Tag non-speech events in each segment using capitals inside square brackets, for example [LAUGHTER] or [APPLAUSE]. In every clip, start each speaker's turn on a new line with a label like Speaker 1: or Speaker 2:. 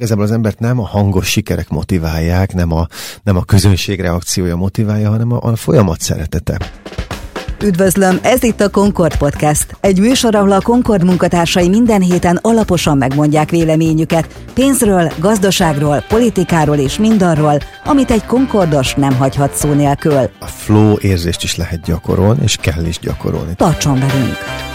Speaker 1: Igazából az embert nem a hangos sikerek motiválják, nem a, nem a közönség reakciója motiválja, hanem a, a folyamat szeretete.
Speaker 2: Üdvözlöm, ez itt a Concord Podcast. Egy műsor, ahol a Concord munkatársai minden héten alaposan megmondják véleményüket pénzről, gazdaságról, politikáról és mindarról, amit egy Concordos nem hagyhat szó nélkül.
Speaker 1: A flow érzést is lehet gyakorolni, és kell is gyakorolni.
Speaker 2: Tartson velünk!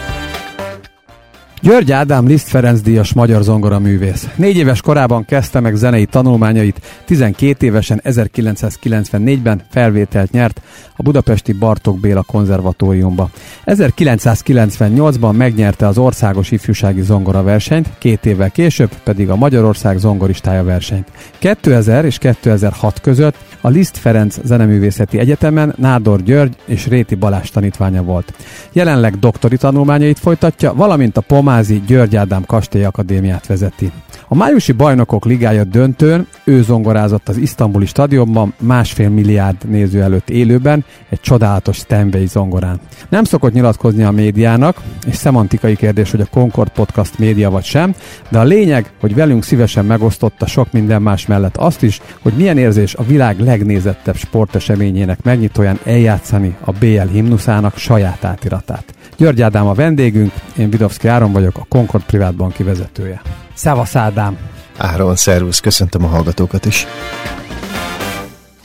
Speaker 3: György Ádám Liszt Ferenc díjas magyar zongora művész. Négy éves korában kezdte meg zenei tanulmányait, 12 évesen 1994-ben felvételt nyert a budapesti Bartók Béla konzervatóriumba. 1998-ban megnyerte az országos ifjúsági zongora versenyt, két évvel később pedig a Magyarország zongoristája versenyt. 2000 és 2006 között a Liszt Ferenc Zeneművészeti Egyetemen Nádor György és Réti Balázs tanítványa volt. Jelenleg doktori tanulmányait folytatja, valamint a Pomázi György Ádám Kastély Akadémiát vezeti. A májusi bajnokok ligája döntőn ő zongorázott az isztambuli stadionban másfél milliárd néző előtt élőben egy csodálatos Stenway zongorán. Nem szokott nyilatkozni a médiának, és szemantikai kérdés, hogy a Concord Podcast média vagy sem, de a lényeg, hogy velünk szívesen megosztotta sok minden más mellett azt is, hogy milyen érzés a világ legnézettebb sporteseményének megnyitóján eljátszani a BL himnuszának saját átiratát. György Ádám a vendégünk, én Vidovszki Áron vagyok, a Concord Privát Banki vezetője. Szevasz Ádám!
Speaker 1: Áron, szervusz, köszöntöm a hallgatókat is.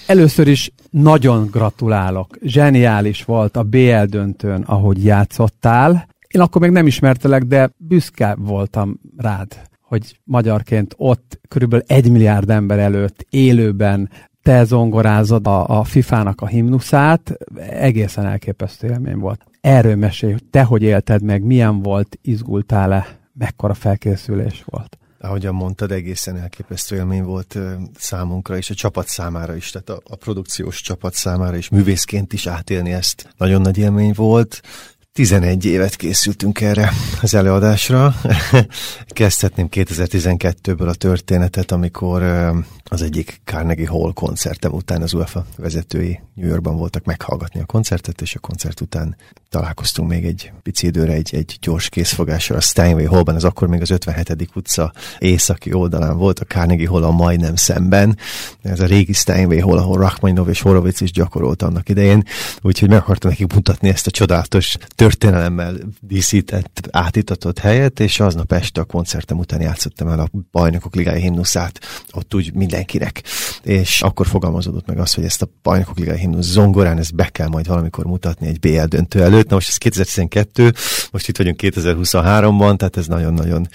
Speaker 3: Először is nagyon gratulálok. Zseniális volt a BL döntőn, ahogy játszottál. Én akkor még nem ismertelek, de büszke voltam rád, hogy magyarként ott körülbelül egy milliárd ember előtt élőben te zongorázod a, a FIFA-nak a himnuszát, egészen elképesztő élmény volt. Erről mesélj, te hogy élted meg, milyen volt, izgultál-e, mekkora felkészülés volt?
Speaker 1: Ahogyan mondtad, egészen elképesztő élmény volt számunkra és a csapat számára is, tehát a, a produkciós csapat számára is, művészként is átélni ezt. Nagyon nagy élmény volt. 11 évet készültünk erre az előadásra. [LAUGHS] Kezdhetném 2012-ből a történetet, amikor az egyik Carnegie Hall koncertem után az UEFA vezetői New Yorkban voltak meghallgatni a koncertet, és a koncert után találkoztunk még egy pici időre egy, egy gyors készfogással a Steinway Hallban, az akkor még az 57. utca északi oldalán volt, a Carnegie Hall a majdnem szemben. Ez a régi Steinway Hall, ahol Rachmaninov és Horowitz is gyakorolt annak idején, úgyhogy meg akartam nekik mutatni ezt a csodálatos történelemmel díszített, átitatott helyet, és aznap este a koncertem után játszottam el a Bajnokok Ligája himnuszát, ott úgy mindenkinek. És akkor fogalmazódott meg az, hogy ezt a Bajnokok Ligája himnusz zongorán, ezt be kell majd valamikor mutatni egy BL döntő előtt. Na most ez 2012, most itt vagyunk 2023-ban, tehát ez nagyon-nagyon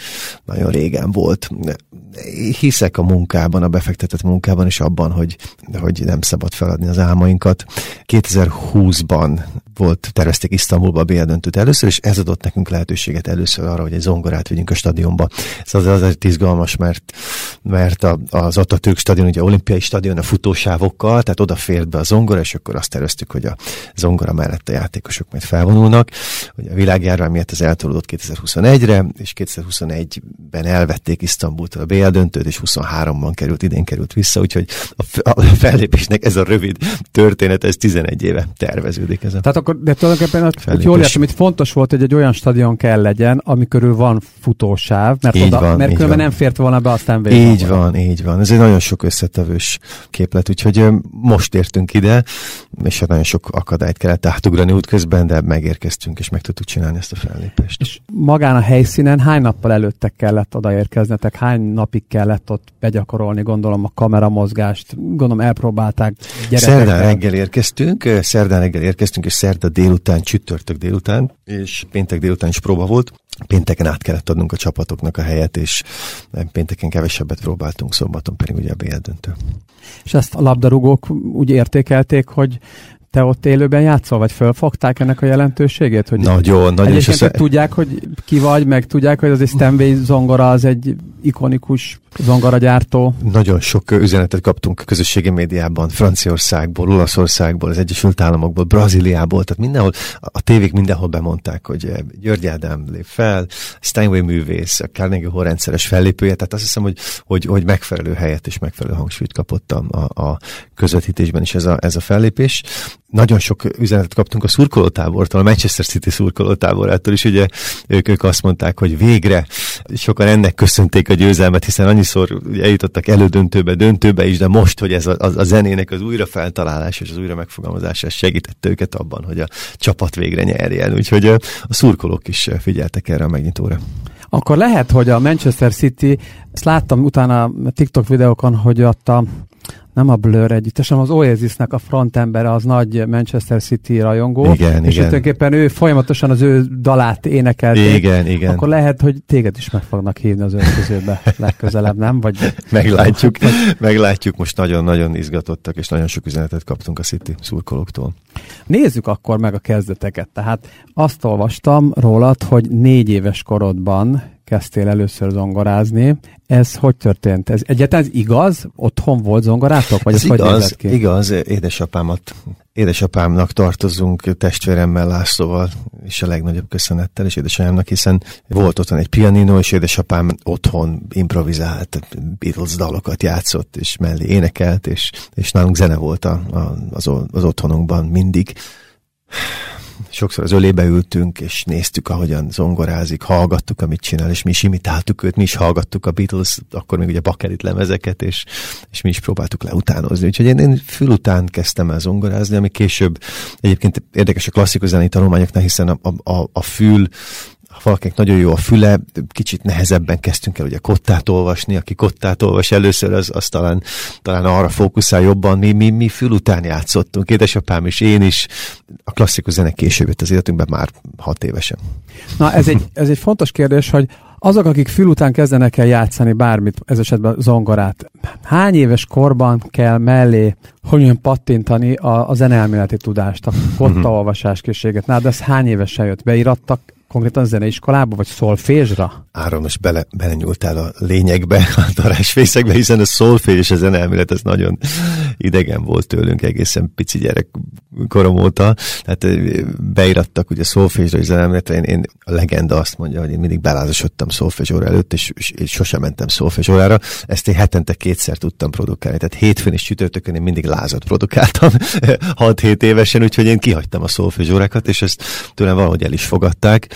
Speaker 1: nagyon régen volt. Hiszek a munkában, a befektetett munkában, és abban, hogy, hogy nem szabad feladni az álmainkat. 2020-ban volt, tervezték Isztambulba a BL döntőt először, és ez adott nekünk lehetőséget először arra, hogy egy zongorát vigyünk a stadionba. Ez az azért izgalmas, mert, mert a, az Atatürk stadion, ugye olimpiai stadion a futósávokkal, tehát odafért be a zongora, és akkor azt terveztük, hogy a zongora mellett a játékosok majd felvonulnak. Ugye a világjárvány miatt ez eltolódott 2021-re, és 2021-ben elvették Isztambultól a BL döntőt, és 23-ban került, idén került vissza, úgyhogy a, a fellépésnek ez a rövid történet, ez 11 éve terveződik. Ez a
Speaker 3: Tehát akkor, de tulajdonképpen hogy jól értem, hogy fontos volt, hogy egy olyan stadion kell legyen, ami körül van futósáv, mert,
Speaker 1: így
Speaker 3: oda,
Speaker 1: van,
Speaker 3: mert különben
Speaker 1: van.
Speaker 3: nem fért volna be, aztán
Speaker 1: Így van, így van. Ez egy nagyon sok összetevős képlet, úgyhogy most értünk ide, és hát nagyon sok akadályt kellett átugrani útközben, de megérkeztünk, és meg tudtuk csinálni ezt a fellépést.
Speaker 3: És magán a helyszínen hány nappal előtte kellett odaérkeznetek? Hány napig kellett ott begyakorolni, gondolom a kameramozgást, gondolom elpróbálták gyerekekkel.
Speaker 1: Szerdán reggel érkeztünk, szerdán reggel érkeztünk, és szerda délután, csütörtök délután, és péntek délután is próba volt. Pénteken át kellett adnunk a csapatoknak a helyet, és pénteken kevesebbet próbáltunk, szombaton pedig ugye a BL döntő.
Speaker 3: És ezt a labdarúgók úgy értékelték, hogy te ott élőben játszol, vagy fölfogták ennek a jelentőségét? Hogy
Speaker 1: Nagyon, nagyon. És
Speaker 3: Egyébként
Speaker 1: össze...
Speaker 3: tudják, hogy ki vagy, meg tudják, hogy az Stanway zongora az egy ikonikus zongaragyártó.
Speaker 1: Nagyon sok üzenetet kaptunk a közösségi médiában, Franciaországból, Olaszországból, az Egyesült Államokból, Brazíliából, tehát mindenhol, a tévék mindenhol bemondták, hogy György Ádám lép fel, Steinway művész, a Carnegie Hall rendszeres fellépője, tehát azt hiszem, hogy, hogy, hogy megfelelő helyet és megfelelő hangsúlyt kapott a, a, a közvetítésben is ez a, ez a fellépés. Nagyon sok üzenetet kaptunk a szurkolótábortól, a Manchester City szurkolótáborától is, ugye ők, ők azt mondták, hogy végre sokan ennek köszönték a győzelmet, hiszen annyi annyiszor eljutottak elődöntőbe, döntőbe is, de most, hogy ez a, a, a zenének az újra feltalálás és az újra megfogalmazása segítette őket abban, hogy a csapat végre nyerjen. Úgyhogy a szurkolók is figyeltek erre a megnyitóra.
Speaker 3: Akkor lehet, hogy a Manchester City, ezt láttam utána TikTok videókon, hogy ott a nem a Blur együttes, hanem az Oasisnek a frontember az nagy Manchester City rajongó.
Speaker 1: Igen,
Speaker 3: és
Speaker 1: igen.
Speaker 3: tulajdonképpen ő folyamatosan az ő dalát énekelte.
Speaker 1: Igen, igen.
Speaker 3: Akkor lehet, hogy téged is meg fognak hívni az öltözőbe [LAUGHS] legközelebb, nem? Vagy
Speaker 1: meglátjuk, meglátjuk. Most nagyon-nagyon izgatottak, és nagyon sok üzenetet kaptunk a City szurkolóktól.
Speaker 3: Nézzük akkor meg a kezdeteket. Tehát azt olvastam rólad, hogy négy éves korodban kezdtél először zongorázni. Ez hogy történt? Ez egyáltalán ez igaz? Otthon volt zongorátok? Vagy ez,
Speaker 1: ez
Speaker 3: hogy
Speaker 1: igaz, ki? igaz, édesapámat, édesapámnak tartozunk testvéremmel Lászlóval, és a legnagyobb köszönettel, és édesanyámnak, hiszen volt otthon egy pianino, és édesapám otthon improvizált, Beatles dalokat játszott, és mellé énekelt, és, és nálunk zene volt a, a, az, az otthonunkban mindig sokszor az ölébe ültünk, és néztük, ahogyan zongorázik, hallgattuk, amit csinál, és mi is imitáltuk őt, mi is hallgattuk a Beatles, akkor még ugye bakelit lemezeket, és, és mi is próbáltuk leutánozni. Úgyhogy én, én fül után kezdtem el zongorázni, ami később egyébként érdekes a klasszikus zenei tanulmányoknál, hiszen a, a, a fül valakinek nagyon jó a füle, kicsit nehezebben kezdtünk el ugye kottát olvasni, aki kottát olvas először, az, az talán, talán arra fókuszál jobban. Mi, mi, mi fül után játszottunk, édesapám és én is. A klasszikus zene később jött az életünkben már hat évesen.
Speaker 3: Na ez egy, ez egy fontos kérdés, hogy azok, akik fül után kezdenek el játszani bármit, ez esetben zongorát, hány éves korban kell mellé, hogy jön pattintani a, a zeneelméleti tudást, a [LAUGHS] kottaolvasás készséget? Na, de ez hány évesen jött? Beirattak konkrétan zeneiskolába, vagy szolfézsra?
Speaker 1: Áron, most bele, belenyúltál a lényegbe, [LAUGHS] a darásfészekbe, hiszen a szolfézs és a zeneelmélet az nagyon idegen volt tőlünk egészen pici gyerek korom óta. Tehát beirattak ugye szolfézsra és zeneelméletre. Én, én, a legenda azt mondja, hogy én mindig belázasodtam szolfézs óra előtt, és, és, és sosem mentem szolfézs órára. Ezt én hetente kétszer tudtam produkálni. Tehát hétfőn és csütörtökön én mindig lázat produkáltam [LAUGHS] 6-7 évesen, úgyhogy én kihagytam a szolfézs órákat, és ezt tőlem valahogy el is fogadták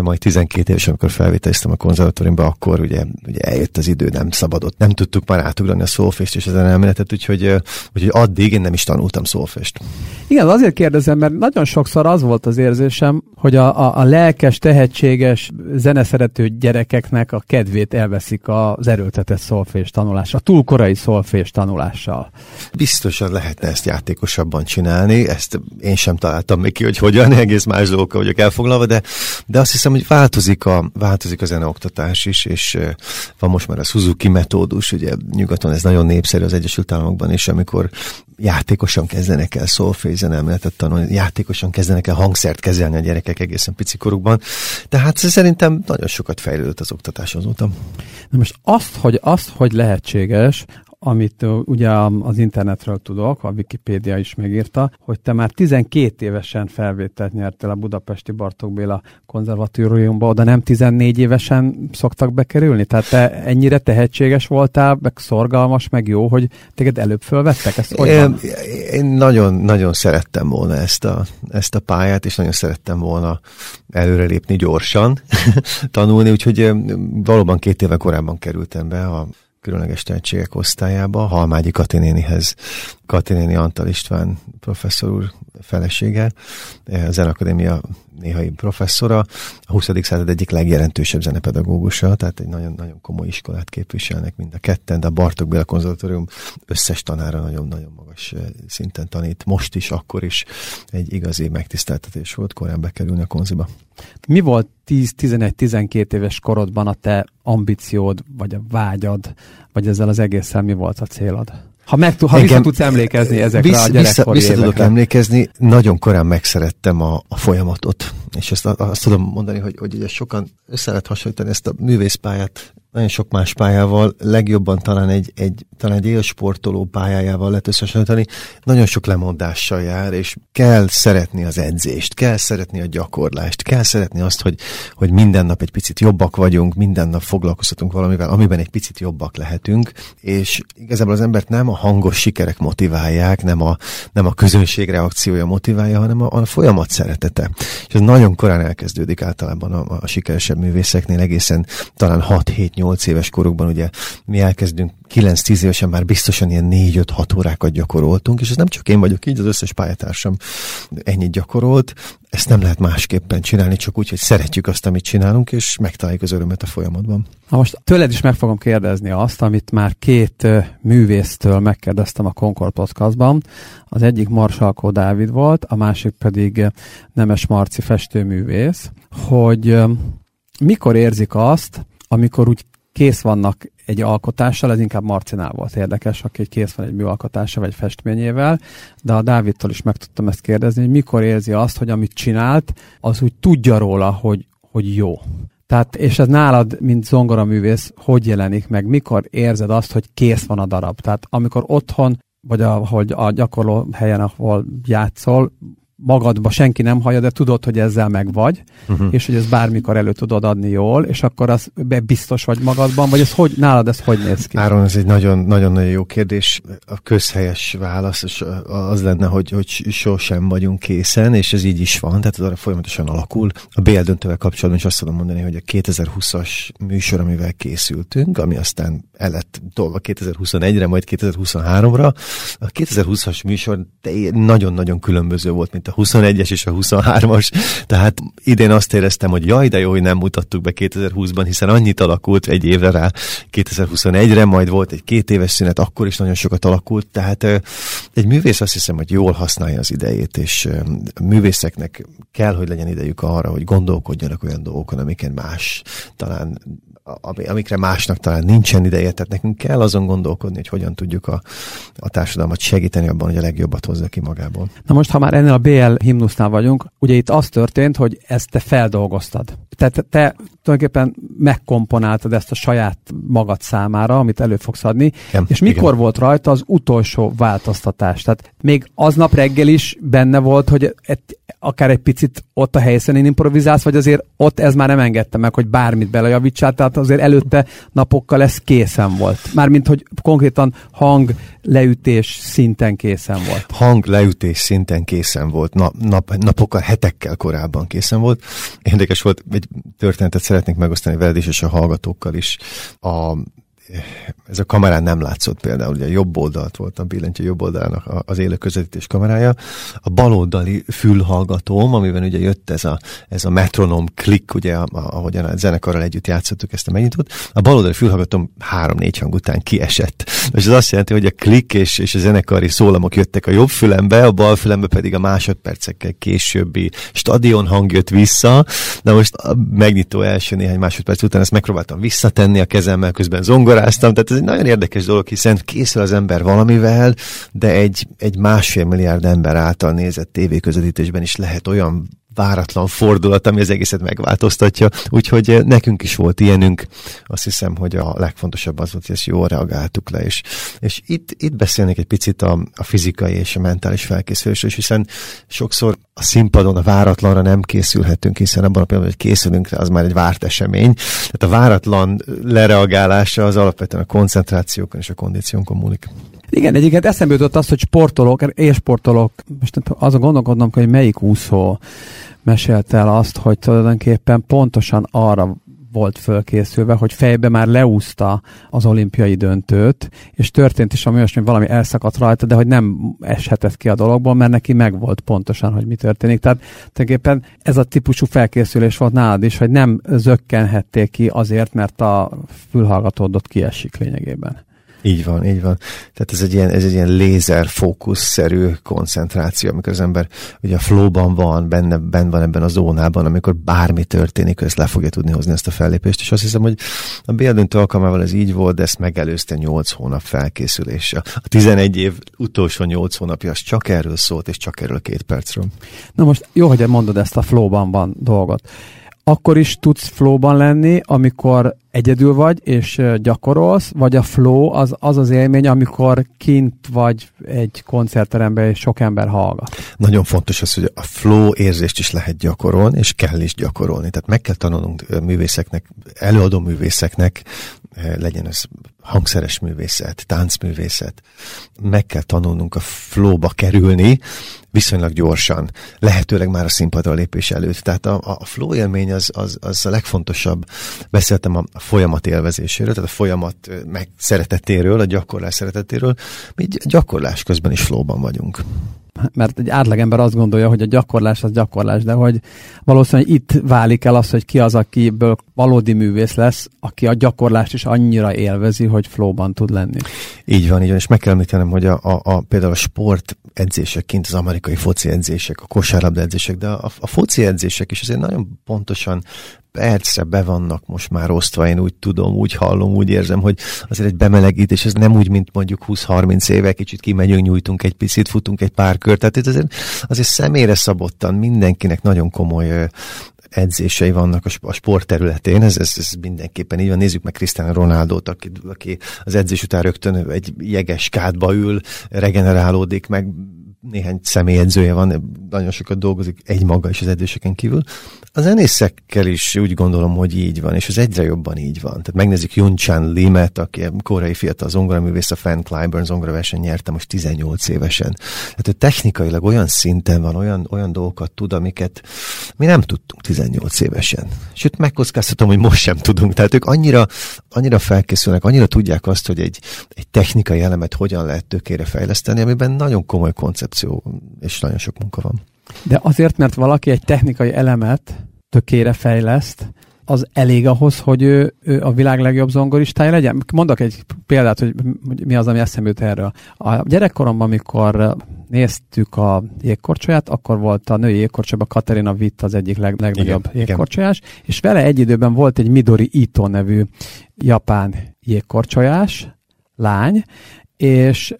Speaker 1: majd 12 éves, amikor felvételiztem a konzervatóriumba, akkor ugye, ugye eljött az idő, nem szabadott, nem tudtuk már átugrani a szólfést és az elméletet, úgyhogy, úgyhogy addig én nem is tanultam szólfést.
Speaker 3: Igen, azért kérdezem, mert nagyon sokszor az volt az érzésem, hogy a, a, a lelkes, tehetséges, zeneszerető gyerekeknek a kedvét elveszik az erőltetett szolfés a túl korai szolfés tanulással.
Speaker 1: Biztosan lehetne ezt játékosabban csinálni, ezt én sem találtam még ki, hogy hogyan, egész más dolgokkal vagyok elfoglalva, de, de azt hiszem, hogy változik a, változik a zeneoktatás is, és van most már a Suzuki metódus, ugye nyugaton ez nagyon népszerű az Egyesült Államokban, és amikor játékosan kezdenek el szolfény zeneelméletet tanulni, játékosan kezdenek el hangszert kezelni a gyerekek egészen picikorukban. Tehát szerintem nagyon sokat fejlődött az oktatás azóta.
Speaker 3: Na most azt, hogy, azt, hogy lehetséges, amit ugye az internetről tudok, a Wikipédia is megírta, hogy te már 12 évesen felvételt nyertél a budapesti Bartók Béla konzervatóriumba, oda nem 14 évesen szoktak bekerülni? Tehát te ennyire tehetséges voltál, meg szorgalmas, meg jó, hogy téged előbb fölvettek? Ezt hogy
Speaker 1: én, én nagyon, nagyon szerettem volna ezt a, ezt a pályát, és nagyon szerettem volna előrelépni gyorsan, [LAUGHS] tanulni, úgyhogy valóban két éve korábban kerültem be a különleges tehetségek osztályába, Halmágyi Katinénihez, Katinéni Antal István professzor úr felesége, a Zenakadémia néhai professzora, a 20. század egyik legjelentősebb zenepedagógusa, tehát egy nagyon-nagyon komoly iskolát képviselnek mind a ketten, de a Bartók Béla konzervatórium összes tanára nagyon-nagyon magas eh, szinten tanít. Most is, akkor is egy igazi megtiszteltetés volt korán bekerülni a konziba.
Speaker 3: Mi volt 10-11-12 éves korodban a te ambíciód, vagy a vágyad, vagy ezzel az egészen mi volt a célod? Ha, meg, ha Engem, vissza tudsz emlékezni ezekre vissz, a gyerekkori
Speaker 1: vissza, vissza tudok emlékezni, nagyon korán megszerettem a, a folyamatot. És ezt azt tudom mondani, hogy, hogy ugye sokan össze lehet hasonlítani ezt a művészpályát nagyon sok más pályával, legjobban talán egy, egy, talán egy élsportoló pályájával lehet összehasonlítani, nagyon sok lemondással jár, és kell szeretni az edzést, kell szeretni a gyakorlást, kell szeretni azt, hogy, hogy minden nap egy picit jobbak vagyunk, minden nap foglalkozhatunk valamivel, amiben egy picit jobbak lehetünk, és igazából az embert nem a hangos sikerek motiválják, nem a, nem a közönség reakciója motiválja, hanem a, a folyamat szeretete. És ez nagyon korán elkezdődik általában a, a sikeresebb művészeknél, egészen talán 6-7 7-8 éves korukban ugye mi elkezdünk 9-10 évesen már biztosan ilyen 4-5-6 órákat gyakoroltunk, és ez nem csak én vagyok így, az összes pályatársam ennyit gyakorolt, ezt nem lehet másképpen csinálni, csak úgy, hogy szeretjük azt, amit csinálunk, és megtaláljuk az örömet a folyamatban.
Speaker 3: Na most tőled is meg fogom kérdezni azt, amit már két művésztől megkérdeztem a Concord podcastban. Az egyik Marsalkó Dávid volt, a másik pedig Nemes Marci festőművész, hogy mikor érzik azt, amikor úgy kész vannak egy alkotással, ez inkább Marcinál volt érdekes, aki kész van egy műalkotása vagy festményével, de a Dávidtól is meg tudtam ezt kérdezni, hogy mikor érzi azt, hogy amit csinált, az úgy tudja róla, hogy, hogy jó. Tehát, és ez nálad, mint zongoraművész, hogy jelenik meg? Mikor érzed azt, hogy kész van a darab? Tehát amikor otthon, vagy ahol a gyakorló helyen, ahol játszol, magadba senki nem hallja, de tudod, hogy ezzel meg vagy, uh-huh. és hogy ez bármikor elő tudod adni jól, és akkor az biztos vagy magadban, vagy ez hogy, nálad ez hogy néz ki?
Speaker 1: Áron, ez egy nagyon-nagyon jó kérdés. A közhelyes válasz az lenne, hogy, hogy sosem vagyunk készen, és ez így is van, tehát arra folyamatosan alakul. A BL döntővel kapcsolatban is azt tudom mondani, hogy a 2020-as műsor, amivel készültünk, ami aztán el lett tolva 2021-re, majd 2023-ra, a 2020-as műsor nagyon-nagyon különböző volt, mint a 21-es és a 23-as, tehát idén azt éreztem, hogy jaj, de jó, hogy nem mutattuk be 2020-ban, hiszen annyit alakult egy évre rá 2021-re, majd volt egy két éves szünet, akkor is nagyon sokat alakult, tehát egy művész azt hiszem, hogy jól használja az idejét, és a művészeknek kell, hogy legyen idejük arra, hogy gondolkodjanak olyan dolgokon, amiken más talán amikre másnak talán nincsen ideje, tehát nekünk kell azon gondolkodni, hogy hogyan tudjuk a, a társadalmat segíteni abban, hogy a legjobbat hozza ki magából.
Speaker 3: Na most, ha már ennél a BL himnusznál vagyunk, ugye itt az történt, hogy ezt te feldolgoztad. Tehát te tulajdonképpen megkomponáltad ezt a saját magad számára, amit elő fogsz adni, igen, és mikor igen. volt rajta az utolsó változtatás? Tehát még aznap reggel is benne volt, hogy akár egy picit ott a helyszínen improvizálsz, vagy azért ott ez már nem engedte meg, hogy bármit belejavítsál, tehát azért előtte napokkal ez készen volt. Mármint, hogy konkrétan hang leütés szinten készen volt.
Speaker 1: Hang leütés szinten készen volt. Na, nap, napokkal, hetekkel korábban készen volt. Érdekes volt, egy történetet szeretnék megosztani veled is, és a hallgatókkal is. A ez a kamerán nem látszott például, ugye jobb oldalt volt a billentyű jobb oldalának az élő közvetítés kamerája. A baloldali fülhallgatóm, amiben ugye jött ez a, ez a metronom klik, ugye ahogyan a zenekarral együtt játszottuk ezt a megnyitót, a baloldali fülhallgatóm három-négy hang után kiesett. És ez azt jelenti, hogy a klik és, és a zenekari szólamok jöttek a jobb fülembe, a bal fülembe pedig a másodpercekkel későbbi stadion hang jött vissza. Na most a megnyitó első néhány másodperc után ezt megpróbáltam visszatenni a kezemmel, közben zongorán magyaráztam, tehát ez egy nagyon érdekes dolog, hiszen készül az ember valamivel, de egy, egy másfél milliárd ember által nézett tévéközvetítésben is lehet olyan váratlan fordulat, ami az egészet megváltoztatja. Úgyhogy eh, nekünk is volt ilyenünk. Azt hiszem, hogy a legfontosabb az volt, hogy ezt jól reagáltuk le. És, és itt, itt beszélnék egy picit a, a fizikai és a mentális felkészülésről, hiszen sokszor a színpadon a váratlanra nem készülhetünk, hiszen abban a pillanatban, hogy készülünk az már egy várt esemény. Tehát a váratlan lereagálása az alapvetően a koncentrációkon és a kondíciónkon múlik.
Speaker 3: Igen, egyébként eszembe jutott az, hogy sportolók, sportolók, most azon gondolkodnom, hogy melyik úszó mesélte el azt, hogy tulajdonképpen pontosan arra volt fölkészülve, hogy fejbe már leúzta az olimpiai döntőt, és történt is ami olyasmi, valami elszakadt rajta, de hogy nem eshetett ki a dologból, mert neki megvolt pontosan, hogy mi történik. Tehát tulajdonképpen ez a típusú felkészülés volt nálad is, hogy nem zökkenhették ki azért, mert a fülhallgatódott kiesik lényegében.
Speaker 1: Így van, így van. Tehát ez egy ilyen, ez egy ilyen lézerfókuszszerű koncentráció, amikor az ember ugye a flowban van, benne, benne van ebben a zónában, amikor bármi történik, ezt le fogja tudni hozni ezt a fellépést, és azt hiszem, hogy a béldöntő alkalmával ez így volt, de ezt megelőzte 8 hónap felkészülése. A 11 év utolsó 8 hónapja az csak erről szólt, és csak erről két percről.
Speaker 3: Na most jó, hogy mondod ezt a flowban van dolgot akkor is tudsz flowban lenni, amikor egyedül vagy és gyakorolsz, vagy a flow az az, az élmény, amikor kint vagy egy koncertteremben és sok ember hallgat.
Speaker 1: Nagyon fontos az, hogy a flow érzést is lehet gyakorolni, és kell is gyakorolni. Tehát meg kell tanulnunk művészeknek, előadó művészeknek, legyen ez hangszeres művészet, táncművészet. Meg kell tanulnunk a flóba kerülni, viszonylag gyorsan, lehetőleg már a színpadra lépés előtt. Tehát a, a flow élmény az, az, az a legfontosabb. Beszéltem a, folyamat élvezéséről, tehát a folyamat meg szeretetéről, a gyakorlás szeretetéről. Mi gyakorlás közben is flowban vagyunk
Speaker 3: mert egy átlagember azt gondolja, hogy a gyakorlás az gyakorlás, de hogy valószínűleg itt válik el az, hogy ki az, akiből valódi művész lesz, aki a gyakorlást is annyira élvezi, hogy flowban tud lenni.
Speaker 1: Így van, így van, és meg kell említenem, hogy a, a, a, például a sport edzések, kint az amerikai foci edzések, a kosárlabda edzések, de a, a foci edzések is azért nagyon pontosan percre be vannak most már osztva, én úgy tudom, úgy hallom, úgy érzem, hogy azért egy bemelegítés, ez nem úgy, mint mondjuk 20-30 éve, kicsit kimegyünk, nyújtunk egy picit, futunk egy pár kört, tehát ez azért, azért személyre szabottan mindenkinek nagyon komoly edzései vannak a sport területén, ez, ez, ez mindenképpen így van. Nézzük meg Cristiano Ronaldo-t, aki, aki az edzés után rögtön egy jeges kádba ül, regenerálódik, meg néhány személyedzője van, nagyon sokat dolgozik egy maga is az edzéseken kívül. A zenészekkel is úgy gondolom, hogy így van, és ez egyre jobban így van. Tehát megnézzük Yun Chan Limet, aki koreai fiatal zongoraművész, a Fan Clyburn zongoraverseny nyerte most 18 évesen. Tehát ő technikailag olyan szinten van, olyan, olyan dolgokat tud, amiket mi nem tudtunk 18 évesen. Sőt, megkockáztatom, hogy most sem tudunk. Tehát ők annyira, annyira felkészülnek, annyira tudják azt, hogy egy, egy technikai elemet hogyan lehet tökére fejleszteni, amiben nagyon komoly koncepció és nagyon sok munka van.
Speaker 3: De azért, mert valaki egy technikai elemet tökére fejleszt, az elég ahhoz, hogy ő, ő a világ legjobb zongoristája legyen? Mondok egy példát, hogy mi az, ami eszembe jut erről. A gyerekkoromban, amikor néztük a jégkorcsolyát, akkor volt a női jégkorcsolyában Katerina Witt az egyik leg, legnagyobb igen, jégkorcsolyás, igen. és vele egy időben volt egy Midori Ito nevű japán jégkorcsolyás, lány, és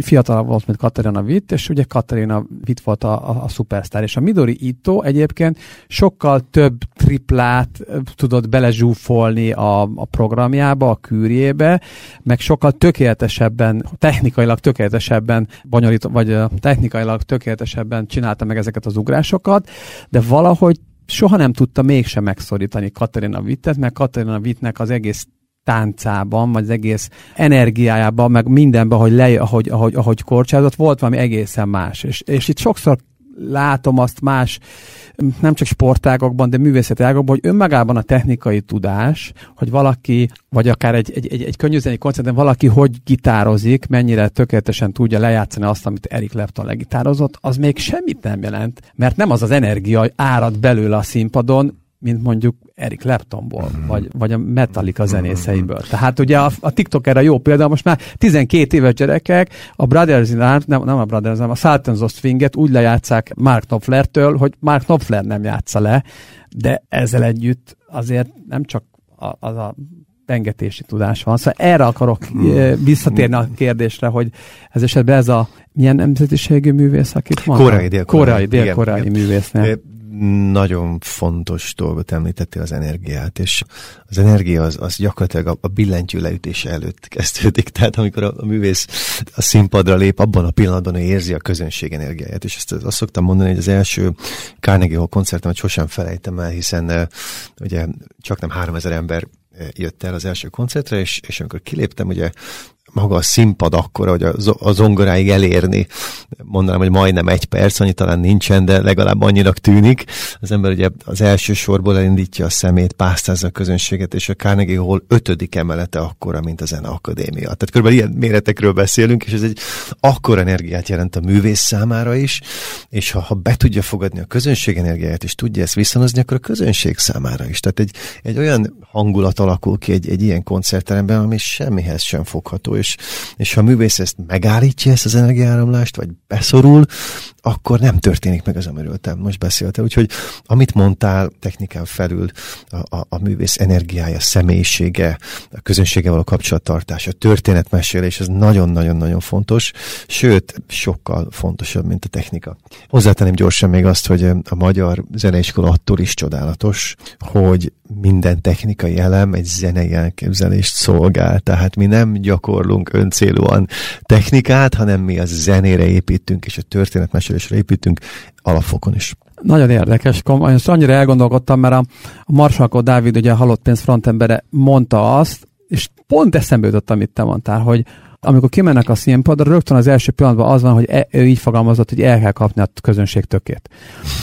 Speaker 3: fiatalabb volt, mint Katarina Witt, és ugye Katarina Witt volt a, a, a szupersztár, és a Midori Ito egyébként sokkal több triplát tudott belezsúfolni a, a programjába, a kűrjébe, meg sokkal tökéletesebben, technikailag tökéletesebben bonyolít, vagy technikailag tökéletesebben csinálta meg ezeket az ugrásokat, de valahogy soha nem tudta mégsem megszorítani Katarina Wittet, mert Katarina Wittnek az egész táncában, vagy az egész energiájában, meg mindenben, ahogy, le, ahogy, ahogy, ahogy korcsázott, volt valami egészen más. És, és itt sokszor látom azt más, nem csak sportágokban, de művészeti ágokban, hogy önmagában a technikai tudás, hogy valaki, vagy akár egy, egy, egy, egy könnyűzeni koncerten valaki hogy gitározik, mennyire tökéletesen tudja lejátszani azt, amit Eric Clapton legitározott, az még semmit nem jelent, mert nem az az energia árad belőle a színpadon, mint mondjuk Eric Claptonból, mm. vagy, vagy a Metallica mhm. zenészeiből. Tehát ugye a, a TikTok erre jó példa, most már 12 éves gyerekek a Brothers in Arms, nem, nem a Brothers, hanem a Sultans of Swinget úgy lejátszák Mark Knopflertől, hogy Mark Knopfler nem játsza le, de ezzel együtt azért nem csak a, az a pengetési tudás van. Szóval erre akarok mm. visszatérni a kérdésre, hogy ez esetben ez a milyen nemzetiségű művész, akit van?
Speaker 1: Korai, dél-korai.
Speaker 3: Korai, dél-korai művésznél
Speaker 1: nagyon fontos dolgot említettél az energiát, és az energia az, az gyakorlatilag a, a billentyű leütése előtt kezdődik, tehát amikor a, a művész a színpadra lép, abban a pillanatban érzi a közönség energiáját, és ezt azt szoktam mondani, hogy az első Carnegie Hall koncertemet sosem felejtem el, hiszen uh, ugye csak nem 3000 ember jött el az első koncertre, és, és amikor kiléptem, ugye maga a színpad akkora, hogy a zongoráig elérni, mondanám, hogy majdnem egy perc, annyi talán nincsen, de legalább annyinak tűnik. Az ember ugye az első sorból elindítja a szemét, pásztázza a közönséget, és a Carnegie Hall ötödik emelete akkora, mint a Zene Akadémia. Tehát körülbelül ilyen méretekről beszélünk, és ez egy akkora energiát jelent a művész számára is, és ha, ha be tudja fogadni a közönség energiáját, és tudja ezt viszonozni, akkor a közönség számára is. Tehát egy, egy olyan hangulat alakul ki egy, egy ilyen koncertteremben, ami semmihez sem fogható, és, és ha a művész ezt megállítja, ezt az energiáramlást, vagy beszorul, akkor nem történik meg az, amiről te most beszéltél. Úgyhogy amit mondtál, technikán felül a, a, a művész energiája, személyisége, a közönsége való kapcsolattartás, a történetmesélés, ez nagyon-nagyon-nagyon fontos, sőt, sokkal fontosabb, mint a technika. Hozzátenném gyorsan még azt, hogy a magyar zeneiskola attól is csodálatos, hogy minden technikai elem egy zenei elképzelést szolgál. Tehát mi nem gyakorlunk öncélúan technikát, hanem mi a zenére építünk, és a történetmesélésre építünk alapfokon is.
Speaker 3: Nagyon érdekes, most annyira elgondolkodtam, mert a, a Marsalkó Dávid, ugye a halott pénz frontembere mondta azt, és pont eszembe jutott, amit te mondtál, hogy amikor kimennek a színpadra, rögtön az első pillanatban az van, hogy e, ő így fogalmazott, hogy el kell kapni a közönség tökét.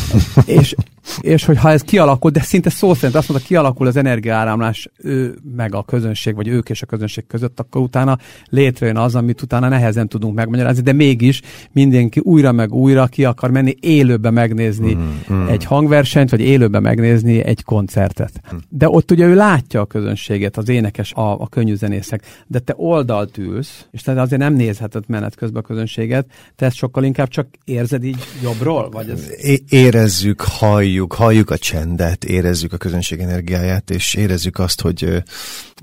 Speaker 3: [LAUGHS] és, és hogy ha ez kialakul, de szinte szó szerint azt mondta, kialakul az energiaáramlás ő meg a közönség, vagy ők és a közönség között, akkor utána létrejön az, amit utána nehezen tudunk megmagyarázni, de mégis mindenki újra meg újra ki akar menni élőbe megnézni mm, mm. egy hangversenyt, vagy élőbe megnézni egy koncertet. Mm. De ott ugye ő látja a közönséget, az énekes, a, a könnyűzenészek, de te oldalt ülsz, és te azért nem nézheted menet közben a közönséget, te ezt sokkal inkább csak érzed így jobbról? Vagy ez...
Speaker 1: É- érezzük, halljuk, halljuk, halljuk a csendet, érezzük a közönség energiáját, és érezzük azt, hogy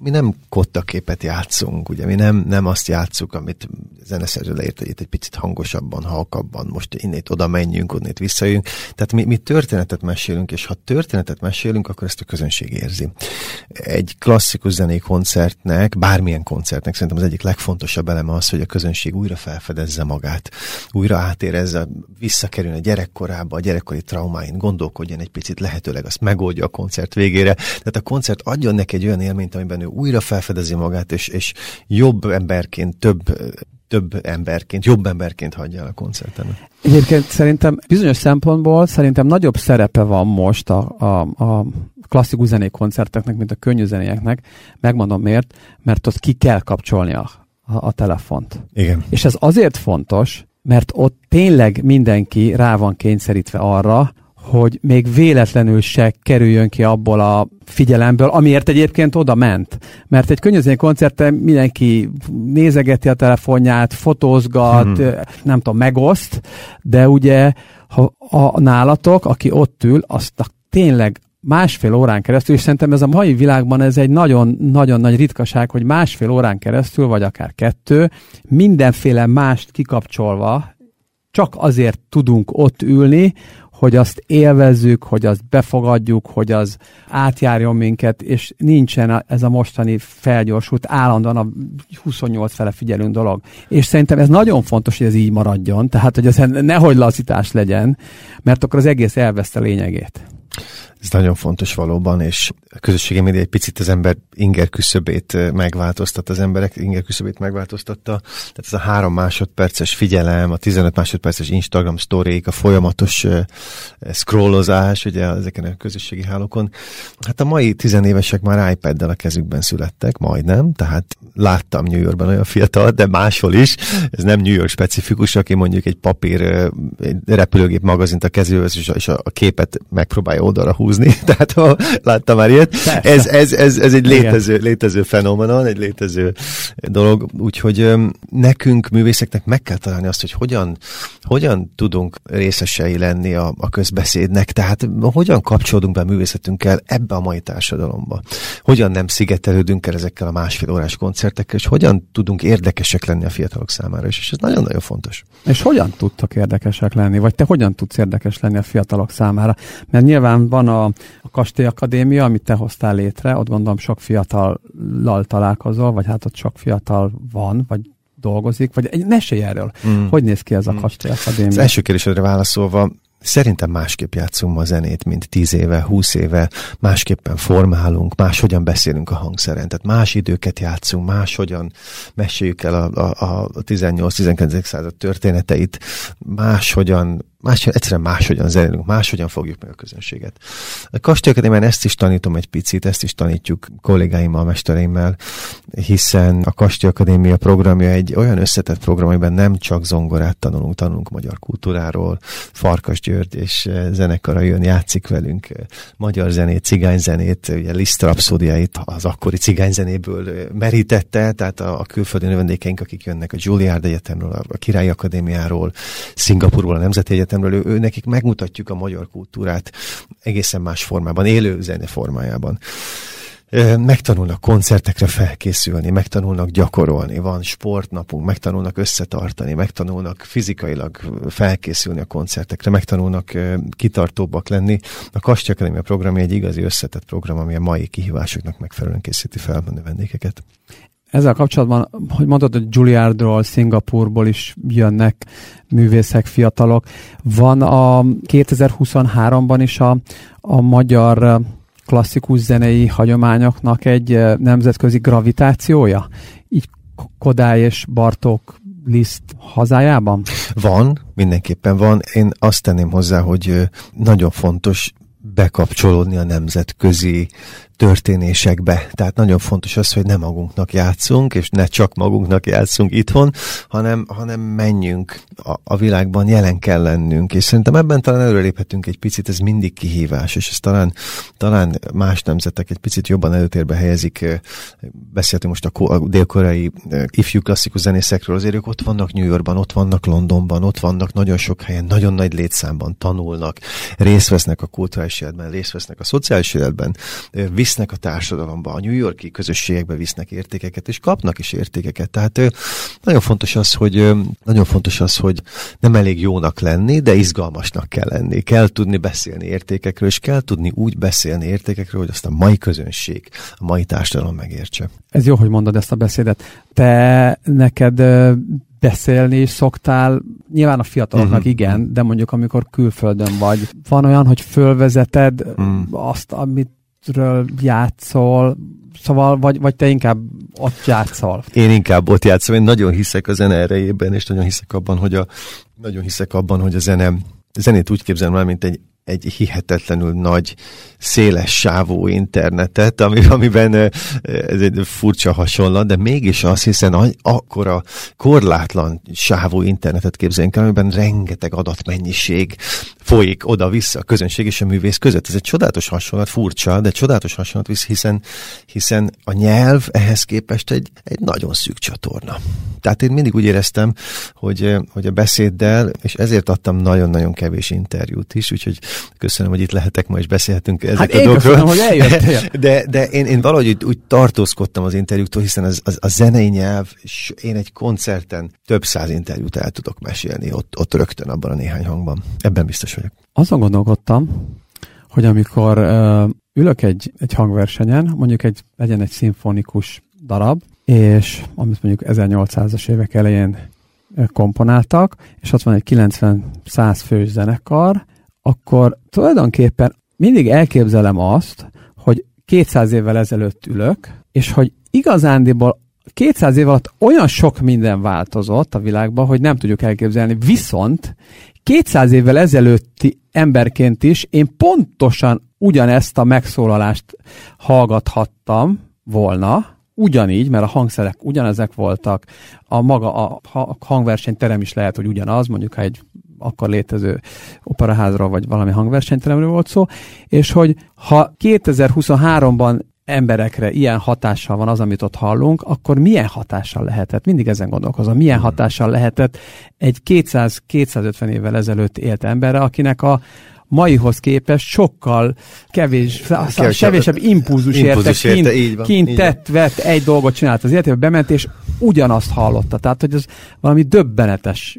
Speaker 1: mi nem kottaképet játszunk, ugye mi nem, nem azt játszuk, amit zeneszerző leírt, hogy itt egy picit hangosabban, halkabban, most innét oda menjünk, onnét visszajöjjünk. Tehát mi, mi történetet mesélünk, és ha történetet mesélünk, akkor ezt a közönség érzi. Egy klasszikus zenei koncertnek, bármilyen koncertnek szerintem az egyik legfontosabb eleme az, hogy a közönség újra felfedezze magát, újra átérezze, visszakerülni a gyerekkorába, a gyerekkori traumáin, gondolkodjon egy picit, lehetőleg azt megoldja a koncert végére. Tehát a koncert adjon neki egy olyan élményt, amiben ő újra felfedezi magát, és, és jobb emberként, több több emberként, jobb emberként hagyja el a koncerten.
Speaker 3: Egyébként szerintem bizonyos szempontból szerintem nagyobb szerepe van most a, a, a klasszikus zenék koncerteknek, mint a könnyű zenéknek. Megmondom miért, mert ott ki kell kapcsolni a, a, a telefont.
Speaker 1: Igen.
Speaker 3: És ez azért fontos, mert ott tényleg mindenki rá van kényszerítve arra, hogy még véletlenül se kerüljön ki abból a figyelemből, amiért egyébként oda ment. Mert egy könnyűzény koncerten mindenki nézegeti a telefonját, fotózgat, hmm. nem tudom, megoszt, de ugye ha a nálatok, aki ott ül, azt tényleg másfél órán keresztül, és szerintem ez a mai világban ez egy nagyon-nagyon nagy ritkaság, hogy másfél órán keresztül, vagy akár kettő, mindenféle mást kikapcsolva, csak azért tudunk ott ülni, hogy azt élvezzük, hogy azt befogadjuk, hogy az átjárjon minket, és nincsen ez a mostani felgyorsult, állandóan a 28 fele figyelünk dolog. És szerintem ez nagyon fontos, hogy ez így maradjon, tehát hogy ez nehogy lazítás legyen, mert akkor az egész elveszte lényegét.
Speaker 1: Ez nagyon fontos valóban, és a közösségi média egy picit az ember inger küszöbét megváltoztatta, az emberek inger küszöbét megváltoztatta. Tehát ez a három másodperces figyelem, a 15 másodperces Instagram sztorék, a folyamatos uh, scrollozás, ugye ezeken a közösségi hálókon. Hát a mai tizenévesek már iPad-del a kezükben születtek, majdnem, tehát láttam New Yorkban olyan fiatal, de máshol is. Ez nem New York specifikus, aki mondjuk egy papír, egy repülőgép magazint a kezéhez, és a, a képet megpróbálja oldalra húzni. [LAUGHS] Tehát ha láttam már ilyet. Ez, ez, ez, ez egy létező, létező fenomenon, egy létező dolog. Úgyhogy nekünk, művészeknek meg kell találni azt, hogy hogyan, hogyan tudunk részesei lenni a, a közbeszédnek. Tehát hogyan kapcsolódunk be a művészetünkkel ebbe a mai társadalomba. Hogyan nem szigetelődünk el ezekkel a másfél órás koncert koncertekkel, és hogyan tudunk érdekesek lenni a fiatalok számára is, és ez nagyon-nagyon fontos.
Speaker 3: És hogyan tudtak érdekesek lenni, vagy te hogyan tudsz érdekes lenni a fiatalok számára? Mert nyilván van a, a Kastély Akadémia, amit te hoztál létre, ott gondolom sok fiatallal találkozol, vagy hát ott sok fiatal van, vagy dolgozik, vagy egy mesélj erről. Mm. Hogy néz ki ez a mm. Kastély Akadémia? Az
Speaker 1: első kérdésre válaszolva, Szerintem másképp játszunk ma zenét, mint 10 éve, 20 éve, másképpen formálunk, máshogyan beszélünk a hangszeren, tehát más időket játszunk, máshogyan meséljük el a, a, a 18-19. század történeteit, máshogyan más, egyszerűen máshogyan zenélünk, máshogyan fogjuk meg a közönséget. A Kastély Akadémián ezt is tanítom egy picit, ezt is tanítjuk kollégáimmal, mestereimmel, hiszen a Kastély Akadémia programja egy olyan összetett program, amiben nem csak zongorát tanulunk, tanulunk magyar kultúráról, Farkas György és eh, zenekara jön, játszik velünk eh, magyar zenét, cigányzenét, ugye Liszt rapszódiáit az akkori cigányzenéből eh, merítette, tehát a, a külföldi növendékeink, akik jönnek a Juilliard Egyetemről, a Királyi Akadémiáról, Szingapurból, a Nemzeti Egyetem Egyetemről, ő, ő nekik megmutatjuk a magyar kultúrát egészen más formában, élő zene formájában megtanulnak koncertekre felkészülni, megtanulnak gyakorolni, van sportnapunk, megtanulnak összetartani, megtanulnak fizikailag felkészülni a koncertekre, megtanulnak kitartóbbak lenni. A Kasty Akadémia programja egy igazi összetett program, ami a mai kihívásoknak megfelelően készíti fel a vendégeket.
Speaker 3: Ezzel kapcsolatban, hogy mondod, hogy Juilliardról, Szingapurból is jönnek művészek, fiatalok. Van a 2023-ban is a, a magyar klasszikus zenei hagyományoknak egy nemzetközi gravitációja? Így Kodály és Bartók Liszt hazájában?
Speaker 1: Van, mindenképpen van. Én azt tenném hozzá, hogy nagyon fontos bekapcsolódni a nemzetközi történésekbe. Tehát nagyon fontos az, hogy nem magunknak játszunk, és ne csak magunknak játszunk itthon, hanem, hanem menjünk a, a világban, jelen kell lennünk. És szerintem ebben talán előreléphetünk egy picit, ez mindig kihívás, és ez talán, talán más nemzetek egy picit jobban előtérbe helyezik. Beszéltünk most a, a dél-koreai ifjú klasszikus zenészekről, azért ők ott vannak New Yorkban, ott vannak Londonban, ott vannak nagyon sok helyen, nagyon nagy létszámban tanulnak, részt vesznek a kulturális életben, részt vesznek a szociális életben, visznek a társadalomba, a New Yorki közösségekbe visznek értékeket, és kapnak is értékeket. Tehát nagyon fontos az, hogy nagyon fontos az, hogy nem elég jónak lenni, de izgalmasnak kell lenni. Kell tudni beszélni értékekről, és kell tudni úgy beszélni értékekről, hogy azt a mai közönség, a mai társadalom megértse.
Speaker 3: Ez jó, hogy mondod ezt a beszédet. Te neked beszélni is szoktál, nyilván a fiataloknak uh-huh. igen, de mondjuk amikor külföldön vagy, van olyan, hogy fölvezeted uh-huh. azt, amit ről játszol, szóval, vagy, vagy te inkább ott játszol?
Speaker 1: Én inkább ott játszom, én nagyon hiszek a zene erejében, és nagyon hiszek abban, hogy a, nagyon hiszek abban, hogy a zene, zenét úgy képzelem el, mint egy egy hihetetlenül nagy, széles sávú internetet, ami, amiben ez egy furcsa hasonlat, de mégis azt hiszen akkora korlátlan sávú internetet képzeljünk el, amiben rengeteg adatmennyiség folyik oda-vissza a közönség és a művész között. Ez egy csodálatos hasonlat, furcsa, de csodálatos hasonlat, visz, hiszen, hiszen a nyelv ehhez képest egy, egy nagyon szűk csatorna. Tehát én mindig úgy éreztem, hogy, hogy a beszéddel, és ezért adtam nagyon-nagyon kevés interjút is, úgyhogy köszönöm, hogy itt lehetek ma, és beszélhetünk ezek hát a dolgokról.
Speaker 3: hogy eljöttél. [LAUGHS]
Speaker 1: De, de én, én valahogy úgy, úgy tartózkodtam az interjúktól, hiszen az, az, a zenei nyelv, és én egy koncerten több száz interjút el tudok mesélni, ott, ott rögtön abban a néhány hangban. Ebben biztos vagyok.
Speaker 3: Azon gondolkodtam, hogy amikor uh, ülök egy, egy hangversenyen, mondjuk egy, legyen egy szimfonikus darab, és amit mondjuk 1800-as évek elején komponáltak, és ott van egy 90-100 fős zenekar, akkor tulajdonképpen mindig elképzelem azt, hogy 200 évvel ezelőtt ülök, és hogy igazándiból 200 év alatt olyan sok minden változott a világban, hogy nem tudjuk elképzelni. Viszont 200 évvel ezelőtti emberként is én pontosan ugyanezt a megszólalást hallgathattam volna, ugyanígy, mert a hangszerek ugyanezek voltak, a maga a hangversenyterem is lehet, hogy ugyanaz, mondjuk ha egy akkor létező operaházról, vagy valami hangversenyteremről volt szó, és hogy ha 2023-ban emberekre ilyen hatással van az, amit ott hallunk, akkor milyen hatással lehetett? Mindig ezen gondolkozom. Milyen hmm. hatással lehetett egy 200-250 évvel ezelőtt élt emberre, akinek a, maihoz képest sokkal kevés, kevésebb impulzus, impulzus érte, érte, kint, van, kint tett, vett, egy dolgot csinált az életében, bement, és ugyanazt hallotta. Tehát, hogy ez valami döbbenetes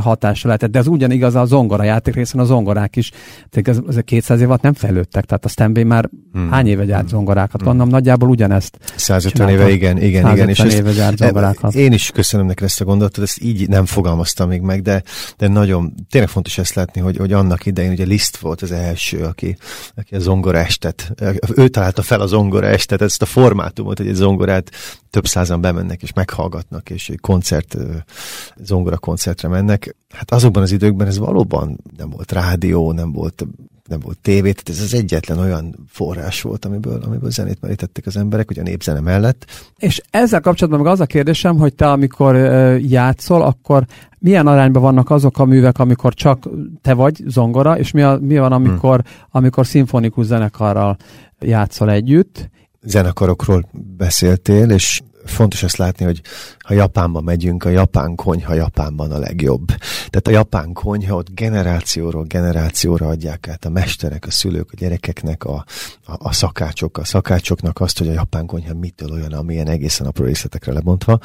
Speaker 3: hatása lehetett, de ez ugyanigaz a zongora játék részen, a zongorák is, tehát ez, ez 200 év alatt nem fejlődtek, tehát a Stanley már hmm. hány éve gyárt hmm. zongorákat, hmm. nagyjából ugyanezt.
Speaker 1: 150 éve, igen, igen, 150 igen.
Speaker 3: És éve gyárt zongorákat.
Speaker 1: Én is köszönöm neked ezt a gondolatot, ezt így nem fogalmaztam még meg, de, de nagyon, tényleg fontos ezt látni, hogy, hogy annak idején ugye Liszt volt az első, aki, aki a zongorestet, ő találta fel a zongorestet, ezt a formátumot, hogy egy zongorát több százan bemennek és meghallgatnak, és egy koncert, zongora koncertre mennek. Hát azokban az időkben ez valóban nem volt rádió, nem volt nem volt tévé, tehát ez az egyetlen olyan forrás volt, amiből, amiből zenét merítettek az emberek, ugye a népzene mellett.
Speaker 3: És ezzel kapcsolatban meg az a kérdésem, hogy te amikor játszol, akkor milyen arányban vannak azok a művek, amikor csak te vagy zongora, és mi, a, mi van, amikor, hmm. amikor szimfonikus zenekarral játszol együtt?
Speaker 1: Zenekarokról beszéltél, és fontos ezt látni, hogy ha Japánba megyünk, a japán konyha Japánban a legjobb. Tehát a japán konyha ott generációról generációra adják át a mesterek, a szülők, a gyerekeknek, a, a, a szakácsok, a szakácsoknak azt, hogy a japán konyha mitől olyan, amilyen egészen apró részletekre lebontva.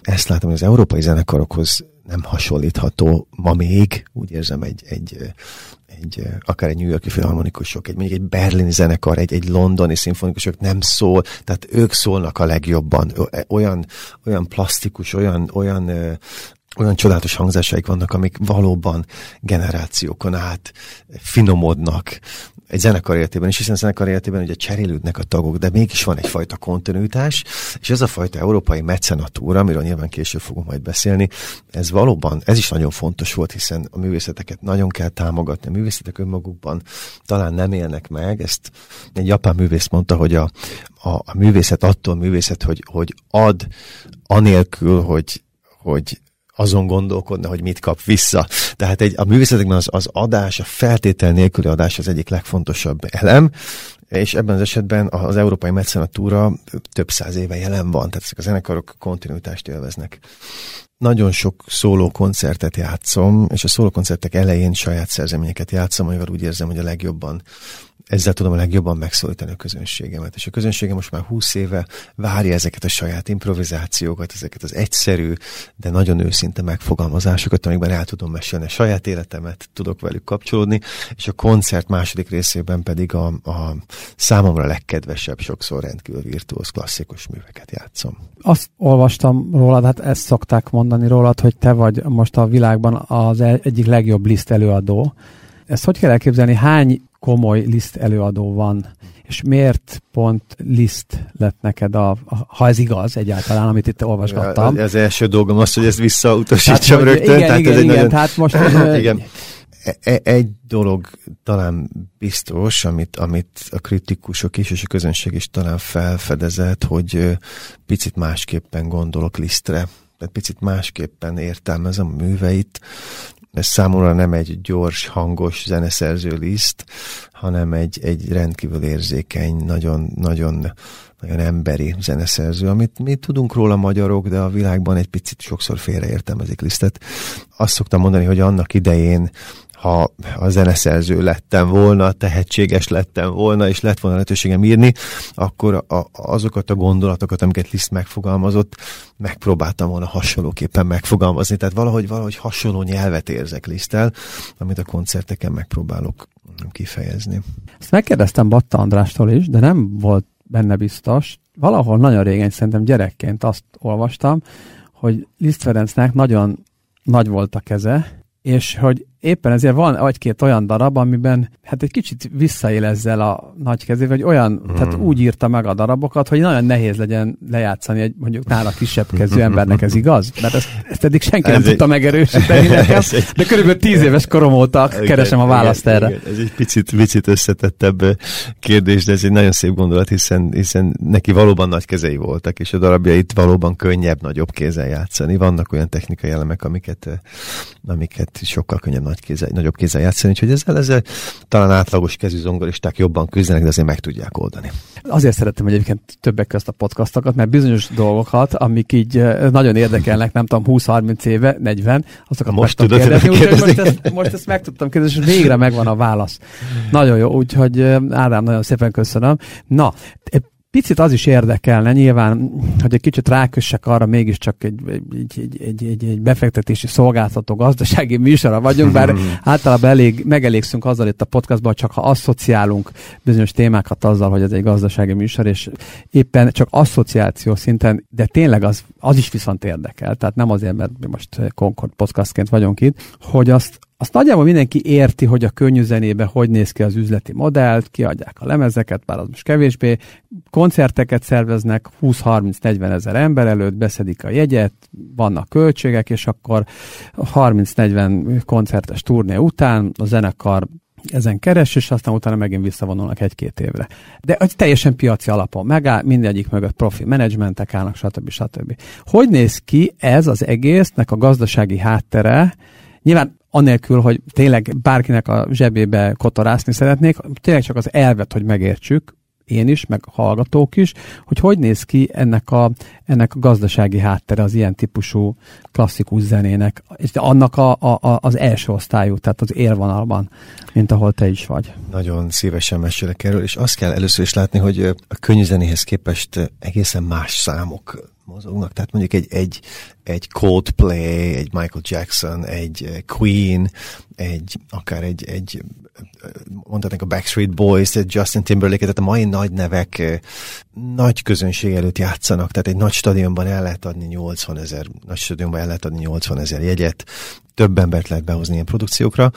Speaker 1: Ezt látom, hogy az európai zenekarokhoz nem hasonlítható ma még, úgy érzem, egy, egy, egy akár egy New Yorki filharmonikusok, egy mondjuk egy berlini zenekar, egy, egy londoni szimfonikusok nem szól, tehát ők szólnak a legjobban, olyan, olyan plastikus, olyan, olyan olyan csodálatos hangzásaik vannak, amik valóban generációkon át finomodnak, egy zenekar életében is, hiszen a zenekar életében ugye cserélődnek a tagok, de mégis van egyfajta kontinuitás, és ez a fajta európai mecenatúra, amiről nyilván később fogunk majd beszélni, ez valóban, ez is nagyon fontos volt, hiszen a művészeteket nagyon kell támogatni, a művészetek önmagukban talán nem élnek meg, ezt egy japán művész mondta, hogy a, a, a művészet attól művészet, hogy, hogy ad anélkül, hogy, hogy azon gondolkodna, hogy mit kap vissza. Tehát egy, a művészetekben az, az adás, a feltétel nélküli adás az egyik legfontosabb elem, és ebben az esetben az európai mecenatúra több száz éve jelen van, tehát ezek a zenekarok kontinuitást élveznek. Nagyon sok szóló koncertet játszom, és a szóló koncertek elején saját szerzeményeket játszom, amivel úgy érzem, hogy a legjobban ezzel tudom a legjobban megszólítani a közönségemet. És a közönségem most már 20 éve várja ezeket a saját improvizációkat, ezeket az egyszerű, de nagyon őszinte megfogalmazásokat, amikben el tudom mesélni a saját életemet, tudok velük kapcsolódni, és a koncert második részében pedig a, a számomra legkedvesebb, sokszor rendkívül virtuóz klasszikus műveket játszom.
Speaker 3: Azt olvastam rólad, hát ezt szokták mondani rólad, hogy te vagy most a világban az e- egyik legjobb liszt előadó. Ezt hogy kell elképzelni? Hány komoly liszt előadó van, és miért pont liszt lett neked, a, ha ez igaz egyáltalán, amit itt olvasgattam.
Speaker 1: Az első dolgom az, hogy ezt visszautasítsam hát, rögtön.
Speaker 3: Igen, tehát igen, ez igen, nagyon... tehát most... [LAUGHS]
Speaker 1: igen. E, e, egy dolog talán biztos, amit, amit a kritikusok is és a közönség is talán felfedezett, hogy picit másképpen gondolok lisztre, tehát picit másképpen értelmezem a műveit, ez számomra nem egy gyors, hangos zeneszerző liszt, hanem egy, egy rendkívül érzékeny, nagyon, nagyon, nagyon emberi zeneszerző, amit mi tudunk róla magyarok, de a világban egy picit sokszor félreértelmezik lisztet. Azt szoktam mondani, hogy annak idején ha a zeneszerző lettem volna, tehetséges lettem volna, és lett volna lehetőségem írni, akkor a, azokat a gondolatokat, amiket Liszt megfogalmazott, megpróbáltam volna hasonlóképpen megfogalmazni. Tehát valahogy, valahogy hasonló nyelvet érzek Liszttel, amit a koncerteken megpróbálok kifejezni.
Speaker 3: Ezt megkérdeztem Batta Andrástól is, de nem volt benne biztos. Valahol nagyon régen, szerintem gyerekként azt olvastam, hogy Liszt Ferencnek nagyon nagy volt a keze, és hogy éppen ezért van egy-két olyan darab, amiben hát egy kicsit visszaél ezzel a nagy kezével, hogy olyan, mm. tehát úgy írta meg a darabokat, hogy nagyon nehéz legyen lejátszani egy mondjuk nála kisebb kezű embernek, ez igaz? Mert ezt, ezt eddig senki ez nem egy, tudta megerősíteni [LAUGHS] nekem, egy, de körülbelül tíz éves korom óta keresem a választ igen, erre.
Speaker 1: Igen, ez egy picit, picit összetettebb kérdés, de ez egy nagyon szép gondolat, hiszen, hiszen neki valóban nagy kezei voltak, és a darabjait valóban könnyebb, nagyobb kézzel játszani. Vannak olyan technikai elemek, amiket, amiket sokkal könnyebb nagy kézzel, nagyobb kézzel játszani, úgyhogy ezzel, ezzel talán átlagos kezű zongoristák jobban küzdenek, de azért meg tudják oldani.
Speaker 3: Azért szerettem egyébként többek közt a podcastokat, mert bizonyos dolgokat, amik így nagyon érdekelnek, nem tudom, 20-30 éve, 40, azokat
Speaker 1: most tudod kérdezni,
Speaker 3: úgyhogy most ezt, most ezt meg tudtam kérdezni, és végre megvan a válasz. Nagyon jó, úgyhogy Ádám, nagyon szépen köszönöm. Na, Picit az is érdekelne nyilván, hogy egy kicsit rákössek arra, mégiscsak egy, egy, egy, egy, egy, egy befektetési szolgáltató gazdasági műsora vagyunk, bár általában elég, megelégszünk azzal itt a podcastban, csak ha asszociálunk bizonyos témákat azzal, hogy ez egy gazdasági műsor, és éppen csak asszociáció szinten, de tényleg az, az is viszont érdekel, tehát nem azért, mert mi most Concord podcastként vagyunk itt, hogy azt, azt nagyjából mindenki érti, hogy a könnyű zenében hogy néz ki az üzleti modellt, kiadják a lemezeket, bár az most kevésbé, koncerteket szerveznek 20-30-40 ezer ember előtt, beszedik a jegyet, vannak költségek, és akkor 30-40 koncertes turné után a zenekar ezen keres, és aztán utána megint visszavonulnak egy-két évre. De egy teljesen piaci alapon megáll, mindegyik mögött profi menedzsmentek állnak, stb. stb. Hogy néz ki ez az egésznek a gazdasági háttere? Nyilván anélkül, hogy tényleg bárkinek a zsebébe kotorászni szeretnék, tényleg csak az elvet, hogy megértsük, én is, meg hallgatók is, hogy hogy néz ki ennek a, ennek a gazdasági háttere az ilyen típusú klasszikus zenének, és annak a, a, az első osztályú, tehát az élvonalban, mint ahol te is vagy.
Speaker 1: Nagyon szívesen mesélek erről, és azt kell először is látni, hogy a könnyű zenéhez képest egészen más számok mozognak. Tehát mondjuk egy, egy egy Coldplay, egy Michael Jackson, egy Queen, egy, akár egy, egy mondhatnánk a Backstreet Boys, Justin Timberlake, tehát a mai nagy nevek nagy közönség előtt játszanak, tehát egy nagy stadionban el lehet adni 80 ezer, nagy stadionban el lehet adni 80 ezer jegyet, több embert lehet behozni ilyen produkciókra.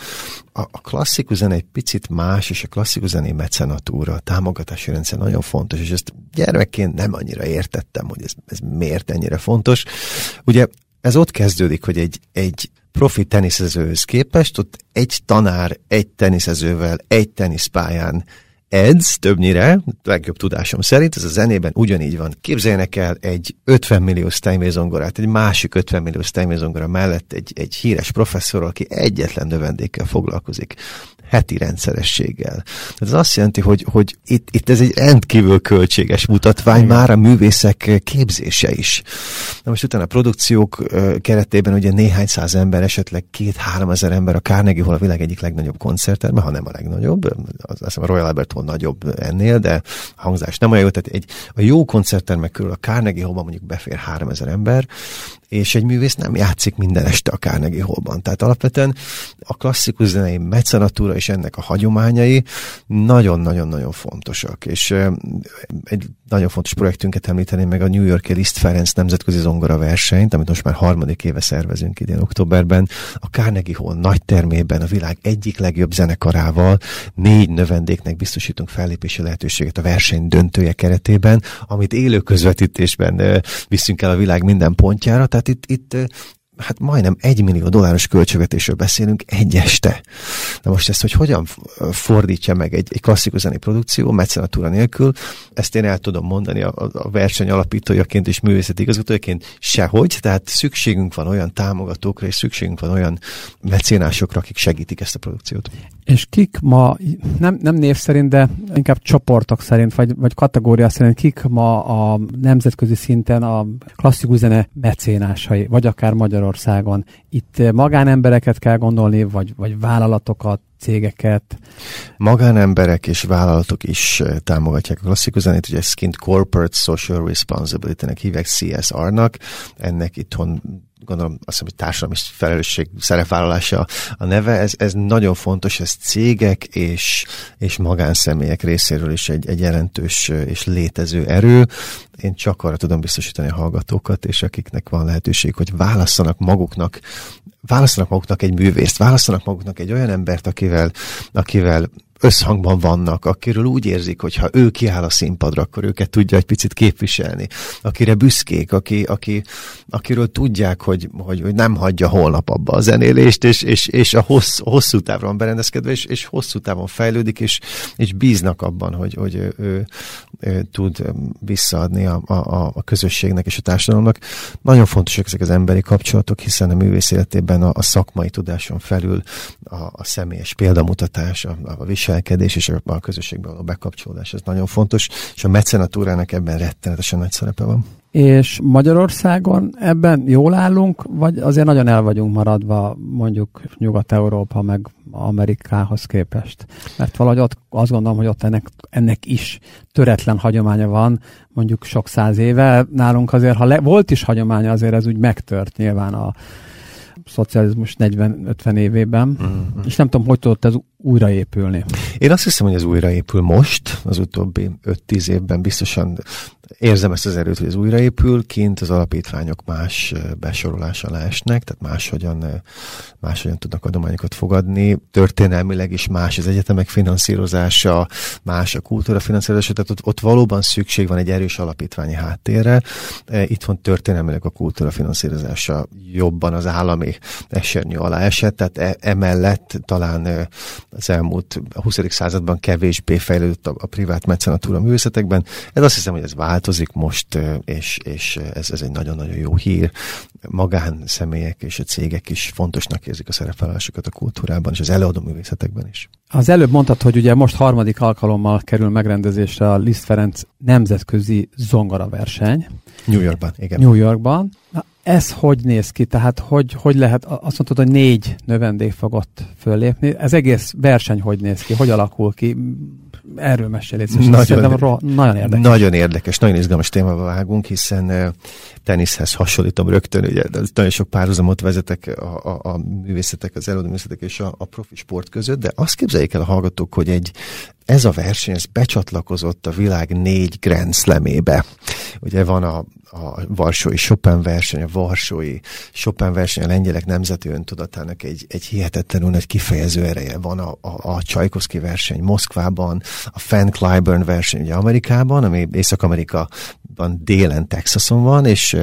Speaker 1: A, a klasszikus zene egy picit más, és a klasszikus zené mecenatúra, a támogatási rendszer nagyon fontos, és ezt gyermekként nem annyira értettem, hogy ez, ez miért ennyire fontos. Ugye ez ott kezdődik, hogy egy, egy profi teniszezőhöz képest, ott egy tanár egy teniszezővel egy teniszpályán edz többnyire, legjobb tudásom szerint, ez a zenében ugyanígy van. Képzeljenek el egy 50 millió Steinway zongorát, egy másik 50 millió Steinway zongora mellett egy, egy híres professzor, aki egyetlen növendékkel foglalkozik heti rendszerességgel. Ez azt jelenti, hogy, hogy itt, itt ez egy rendkívül költséges mutatvány, Igen. már a művészek képzése is. Na most utána a produkciók keretében ugye néhány száz ember, esetleg két-három ezer ember a Carnegie Hall a világ egyik legnagyobb koncertterme, ha nem a legnagyobb, azt hiszem a Royal Albert Hall nagyobb ennél, de a hangzás nem olyan jó, tehát egy, a jó koncerttermek körül a Carnegie Hallban mondjuk befér három ezer ember, és egy művész nem játszik minden este a Carnegie Hallban. Tehát alapvetően a klasszikus zenei mecenatúra és ennek a hagyományai nagyon-nagyon-nagyon fontosak. És egy nagyon fontos projektünket említeném meg a New Yorki Liszt Ferenc nemzetközi zongora versenyt, amit most már harmadik éve szervezünk idén októberben. A Carnegie Hall nagy termében a világ egyik legjobb zenekarával négy növendéknek biztosítunk fellépési lehetőséget a verseny döntője keretében, amit élő közvetítésben viszünk el a világ minden pontjára. Tehát itt, itt hát majdnem egy millió dolláros költségvetésről beszélünk egy este. Na most ezt, hogy hogyan fordítja meg egy, egy klasszikus zenei produkció, mecenatúra nélkül, ezt én el tudom mondani a, a verseny alapítójaként és művészeti igazgatójaként sehogy, tehát szükségünk van olyan támogatókra, és szükségünk van olyan mecénásokra, akik segítik ezt a produkciót.
Speaker 3: És kik ma, nem, nem név szerint, de inkább csoportok szerint, vagy, vagy kategória szerint, kik ma a nemzetközi szinten a klasszikus zene mecénásai, vagy akár Magyarországon? Itt magánembereket kell gondolni, vagy, vagy vállalatokat, cégeket?
Speaker 1: Magánemberek és vállalatok is eh, támogatják a klasszikus zenét, ugye ezt Corporate Social Responsibility-nek hívják CSR-nak, ennek itthon gondolom azt hiszem, hogy társadalmi felelősség szerepvállalása a neve, ez, ez nagyon fontos, ez cégek és, és magánszemélyek részéről is egy, egy jelentős és létező erő. Én csak arra tudom biztosítani a hallgatókat, és akiknek van lehetőség, hogy válasszanak maguknak, válasszanak maguknak egy művészt, válasszanak maguknak egy olyan embert, akivel, akivel összhangban vannak, akiről úgy érzik, hogy ha ő kiáll a színpadra, akkor őket tudja egy picit képviselni, akire büszkék, aki, aki, akiről tudják, hogy, hogy, hogy nem hagyja holnap abba a zenélést, és, és, és a hossz, hosszú távra van berendezkedve, és, és hosszú távon fejlődik, és, és bíznak abban, hogy, hogy ő, ő tud visszaadni a, a, a közösségnek és a társadalomnak. Nagyon fontosak ezek az emberi kapcsolatok, hiszen a művész életében a, a szakmai tudáson felül a, a személyes példamutatás, a, a viselkedés és a, a közösségben való bekapcsolódás, ez nagyon fontos, és a mecenatúrának ebben rettenetesen nagy szerepe van.
Speaker 3: És Magyarországon ebben jól állunk, vagy azért nagyon el vagyunk maradva mondjuk Nyugat-Európa meg Amerikához képest? Mert valahogy ott azt gondolom, hogy ott ennek, ennek is töretlen hagyománya van, mondjuk sok száz éve. Nálunk azért, ha le, volt is hagyománya, azért ez úgy megtört nyilván a, szocializmus 40-50 évében, mm-hmm. és nem tudom, hogy tudott ez újraépülni.
Speaker 1: Én azt hiszem, hogy ez újraépül most, az utóbbi 5-10 évben biztosan érzem ezt az erőt, hogy ez újraépül, kint az alapítványok más besorolás alá esnek, tehát máshogyan, máshogyan tudnak adományokat fogadni, történelmileg is más az egyetemek finanszírozása, más a kultúra finanszírozása, tehát ott, ott valóban szükség van egy erős alapítványi háttérre. Itt van történelmileg a kultúra finanszírozása jobban az állami esernyő alá esett, tehát e, emellett talán az elmúlt a 20. században kevésbé fejlődött a, a privát mecenatúra művészetekben. Ez azt hiszem, hogy ez változik most, és, és ez, ez egy nagyon-nagyon jó hír. Magán személyek és a cégek is fontosnak érzik a szerepvállalásokat a kultúrában és az előadó művészetekben is.
Speaker 3: Az előbb mondtad, hogy ugye most harmadik alkalommal kerül megrendezésre a Liszt Ferenc nemzetközi zongora verseny.
Speaker 1: New Yorkban, igen.
Speaker 3: New Yorkban. Na, ez hogy néz ki? Tehát hogy, hogy lehet, azt mondtad, hogy négy növendék fog ott föllépni. Ez egész verseny hogy néz ki? Hogy alakul ki? erről mesélj, nagyon, ro- nagyon érdekes.
Speaker 1: Nagyon érdekes, nagyon izgalmas témába vágunk, hiszen uh, teniszhez hasonlítom rögtön, ugye nagyon sok párhuzamot vezetek a, a, a művészetek, az előadó művészetek és a, a profi sport között, de azt képzeljék el a hallgatók, hogy egy ez a verseny, ez becsatlakozott a világ négy Grand Slamébe. Ugye van a, a Varsói Chopin verseny, a Varsói Chopin verseny a lengyelek nemzeti öntudatának egy, egy hihetetlenül nagy kifejező ereje. Van a, a, a Csajkovszki verseny Moszkvában, a Fan Clyburn verseny ugye Amerikában, ami Észak-Amerikában délen Texason van, és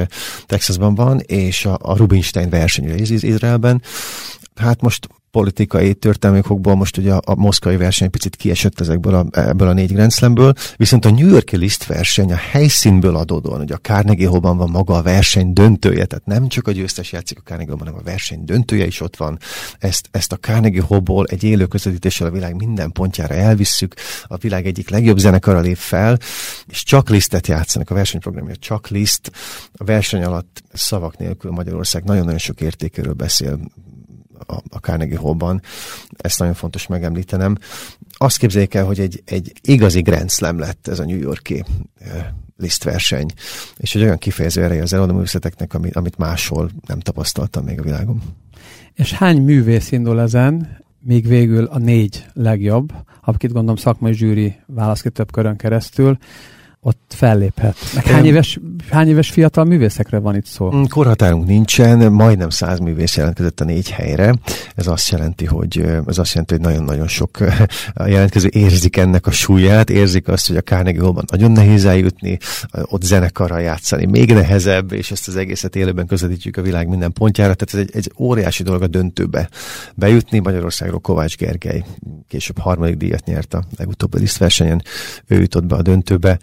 Speaker 1: Texasban van, és a, a Rubinstein verseny ugye Izraelben. Hát most politikai történelmekokból most ugye a, a moszkvai verseny picit kiesett ezekből a, ebből a négy Grand Slamből, viszont a New Yorki List verseny a helyszínből adódóan, ugye a Carnegie Hallban van maga a verseny döntője, tehát nem csak a győztes játszik a Carnegie Hallban, hanem a verseny döntője is ott van. Ezt, ezt a Carnegie Hallból egy élő közvetítéssel a világ minden pontjára elvisszük, a világ egyik legjobb zenekara lép fel, és csak lisztet játszanak, a versenyprogramja csak liszt, a verseny alatt szavak nélkül Magyarország nagyon-nagyon sok értékéről beszél, a, a Carnegie Hallban, ezt nagyon fontos megemlítenem. Azt képzeljék el, hogy egy, egy igazi Grand Slam lett ez a New Yorki lisztverseny, és egy olyan kifejező ereje az előadóművészeteknek, amit, amit máshol nem tapasztaltam még a világon.
Speaker 3: És hány művész indul ezen, még végül a négy legjobb, akit gondolom szakmai zsűri válasz ki több körön keresztül, ott felléphet. Meg hány éves, hány éves fiatal művészekre van itt szó? Mm,
Speaker 1: korhatárunk nincsen, majdnem száz művész jelentkezett a négy helyre. Ez azt jelenti, hogy ez azt jelenti, hogy nagyon-nagyon sok jelentkező érzik ennek a súlyát, érzik azt, hogy a Carnegie Hallban nagyon nehéz eljutni, ott zenekarral játszani még nehezebb, és ezt az egészet élőben közvetítjük a világ minden pontjára. Tehát ez egy, egy óriási dolog a döntőbe bejutni. Magyarországról Kovács Gergely később harmadik díjat nyert a legutóbbi lisztversenyen, ő jutott be a döntőbe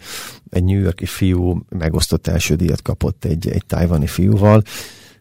Speaker 1: egy New Yorki fiú megosztott első díjat kapott egy, egy tájvani fiúval.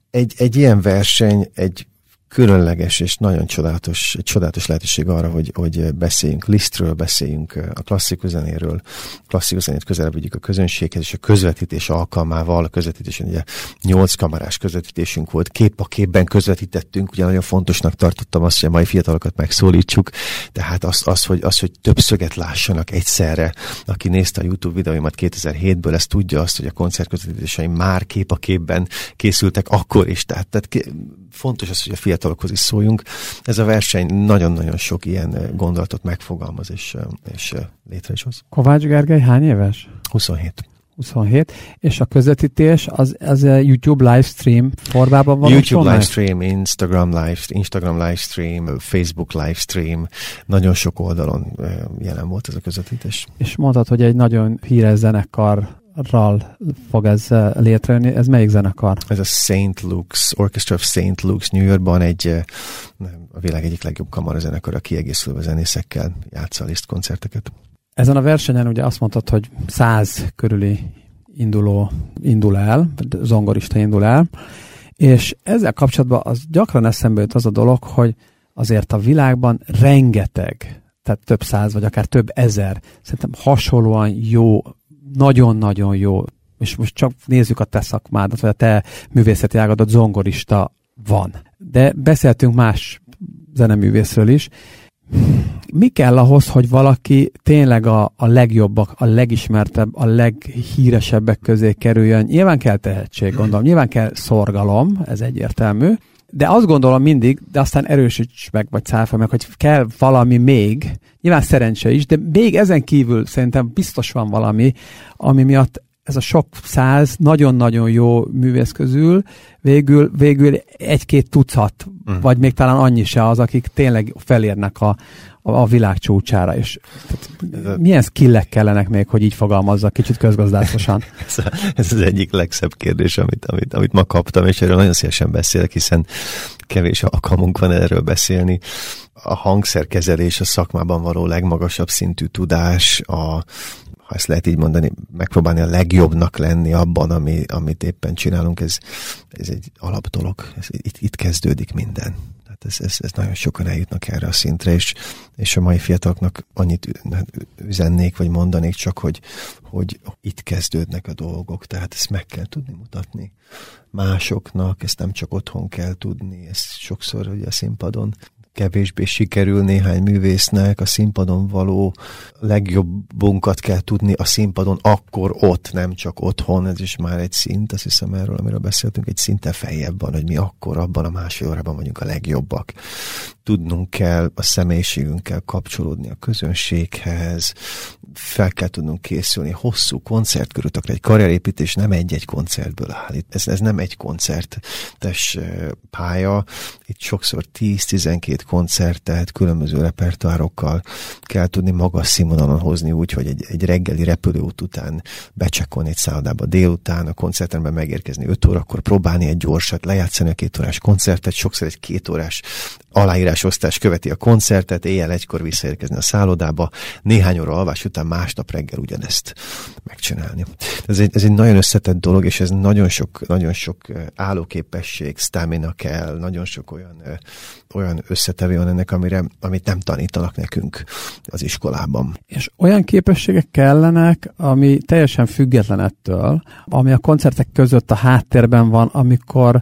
Speaker 1: Egy, egy ilyen verseny egy különleges és nagyon csodálatos, csodálatos lehetőség arra, hogy, hogy beszéljünk Lisztről, beszéljünk a klasszikus zenéről, klasszikus zenét közelebb vigyük a közönséghez, és a közvetítés alkalmával, a közvetítésen ugye nyolc kamerás közvetítésünk volt, kép a képben közvetítettünk, ugye nagyon fontosnak tartottam azt, hogy a mai fiatalokat megszólítsuk, tehát az, az, hogy, az, hogy több szöget lássanak egyszerre, aki nézte a YouTube videóimat 2007-ből, ezt tudja azt, hogy a koncertközvetítéseim már kép a képben készültek akkor is, tehát, tehát fontos az, hogy a fiatalokhoz is szóljunk. Ez a verseny nagyon-nagyon sok ilyen gondolatot megfogalmaz és, és létre is hoz.
Speaker 3: Kovács Gergely hány éves?
Speaker 1: 27.
Speaker 3: 27, és a közvetítés az, az a YouTube livestream formában van?
Speaker 1: YouTube livestream, Instagram live, Instagram livestream, Facebook livestream, nagyon sok oldalon jelen volt ez a közvetítés.
Speaker 3: És mondtad, hogy egy nagyon híres zenekar ral fog ez létrejönni. Ez melyik zenekar?
Speaker 1: Ez a St. Luke's, Orchestra of St. Luke's New Yorkban egy a világ egyik legjobb kamarazenekar, a kiegészülve zenészekkel játsza a koncerteket.
Speaker 3: Ezen a versenyen ugye azt mondtad, hogy száz körüli induló indul el, zongorista indul el, és ezzel kapcsolatban az gyakran eszembe jut az a dolog, hogy azért a világban rengeteg, tehát több száz, vagy akár több ezer, szerintem hasonlóan jó nagyon-nagyon jó, és most csak nézzük a te szakmádat, vagy a te művészeti ágadat, zongorista van. De beszéltünk más zeneművészről is. Mi kell ahhoz, hogy valaki tényleg a, a legjobbak, a legismertebb, a leghíresebbek közé kerüljön? Nyilván kell tehetség, gondolom, nyilván kell szorgalom, ez egyértelmű, de azt gondolom mindig, de aztán erősíts meg, vagy szállfa meg, hogy kell valami még, nyilván szerencse is, de még ezen kívül szerintem biztos van valami, ami miatt ez a sok száz nagyon-nagyon jó művész közül végül, végül egy-két tucat, uh-huh. vagy még talán annyi se az, akik tényleg felérnek a, a, a világ csúcsára. És tehát, milyen skillek kellenek még, hogy így fogalmazza kicsit közgazdászosan? [LAUGHS]
Speaker 1: ez, a, ez az egyik legszebb kérdés, amit, amit, amit ma kaptam, és erről nagyon szívesen beszélek, hiszen kevés alkalmunk van erről beszélni. A hangszerkezelés, a szakmában való legmagasabb szintű tudás, a, ha ezt lehet így mondani, megpróbálni a legjobbnak lenni abban, ami, amit éppen csinálunk, ez, ez egy alapdolog. Ez, itt, itt kezdődik minden. Tehát ez, ez, ez nagyon sokan eljutnak erre a szintre, és, és a mai fiataloknak annyit üzennék, vagy mondanék csak, hogy, hogy itt kezdődnek a dolgok, tehát ezt meg kell tudni mutatni másoknak, ezt nem csak otthon kell tudni, ezt sokszor ugye a színpadon kevésbé sikerül néhány művésznek a színpadon való legjobbunkat kell tudni a színpadon akkor ott, nem csak otthon, ez is már egy szint, azt hiszem erről, amiről beszéltünk, egy szinte feljebb van, hogy mi akkor abban a másfél órában vagyunk a legjobbak. Tudnunk kell a személyiségünkkel kapcsolódni a közönséghez, fel kell tudnunk készülni hosszú koncertkörötökre. Egy karrierépítés nem egy-egy koncertből áll. Ez, ez nem egy koncertes pálya. Itt sokszor 10-12 koncertet különböző repertoárokkal kell tudni magas színvonalon hozni úgy, hogy egy, egy reggeli repülőút után becsekolni egy szállodába délután, a koncertemben megérkezni 5 órakor, próbálni egy gyorsat, lejátszani a két órás koncertet, sokszor egy két órás aláírásosztás követi a koncertet, éjjel egykor visszaérkezni a szállodába, néhány óra alvás után másnap reggel ugyanezt megcsinálni. Ez egy, ez egy nagyon összetett dolog, és ez nagyon sok, nagyon sok állóképesség, stamina kell, nagyon sok olyan, olyan összetevő van ennek, amire, amit nem tanítanak nekünk az iskolában.
Speaker 3: És olyan képességek kellenek, ami teljesen független ettől, ami a koncertek között a háttérben van, amikor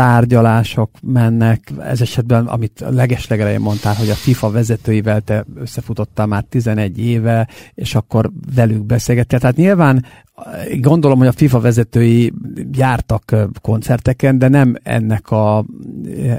Speaker 3: tárgyalások mennek, ez esetben, amit legeslegelején mondtál, hogy a FIFA vezetőivel te összefutottál már 11 éve, és akkor velük beszélgettél. Tehát nyilván gondolom, hogy a FIFA vezetői jártak koncerteken, de nem ennek a,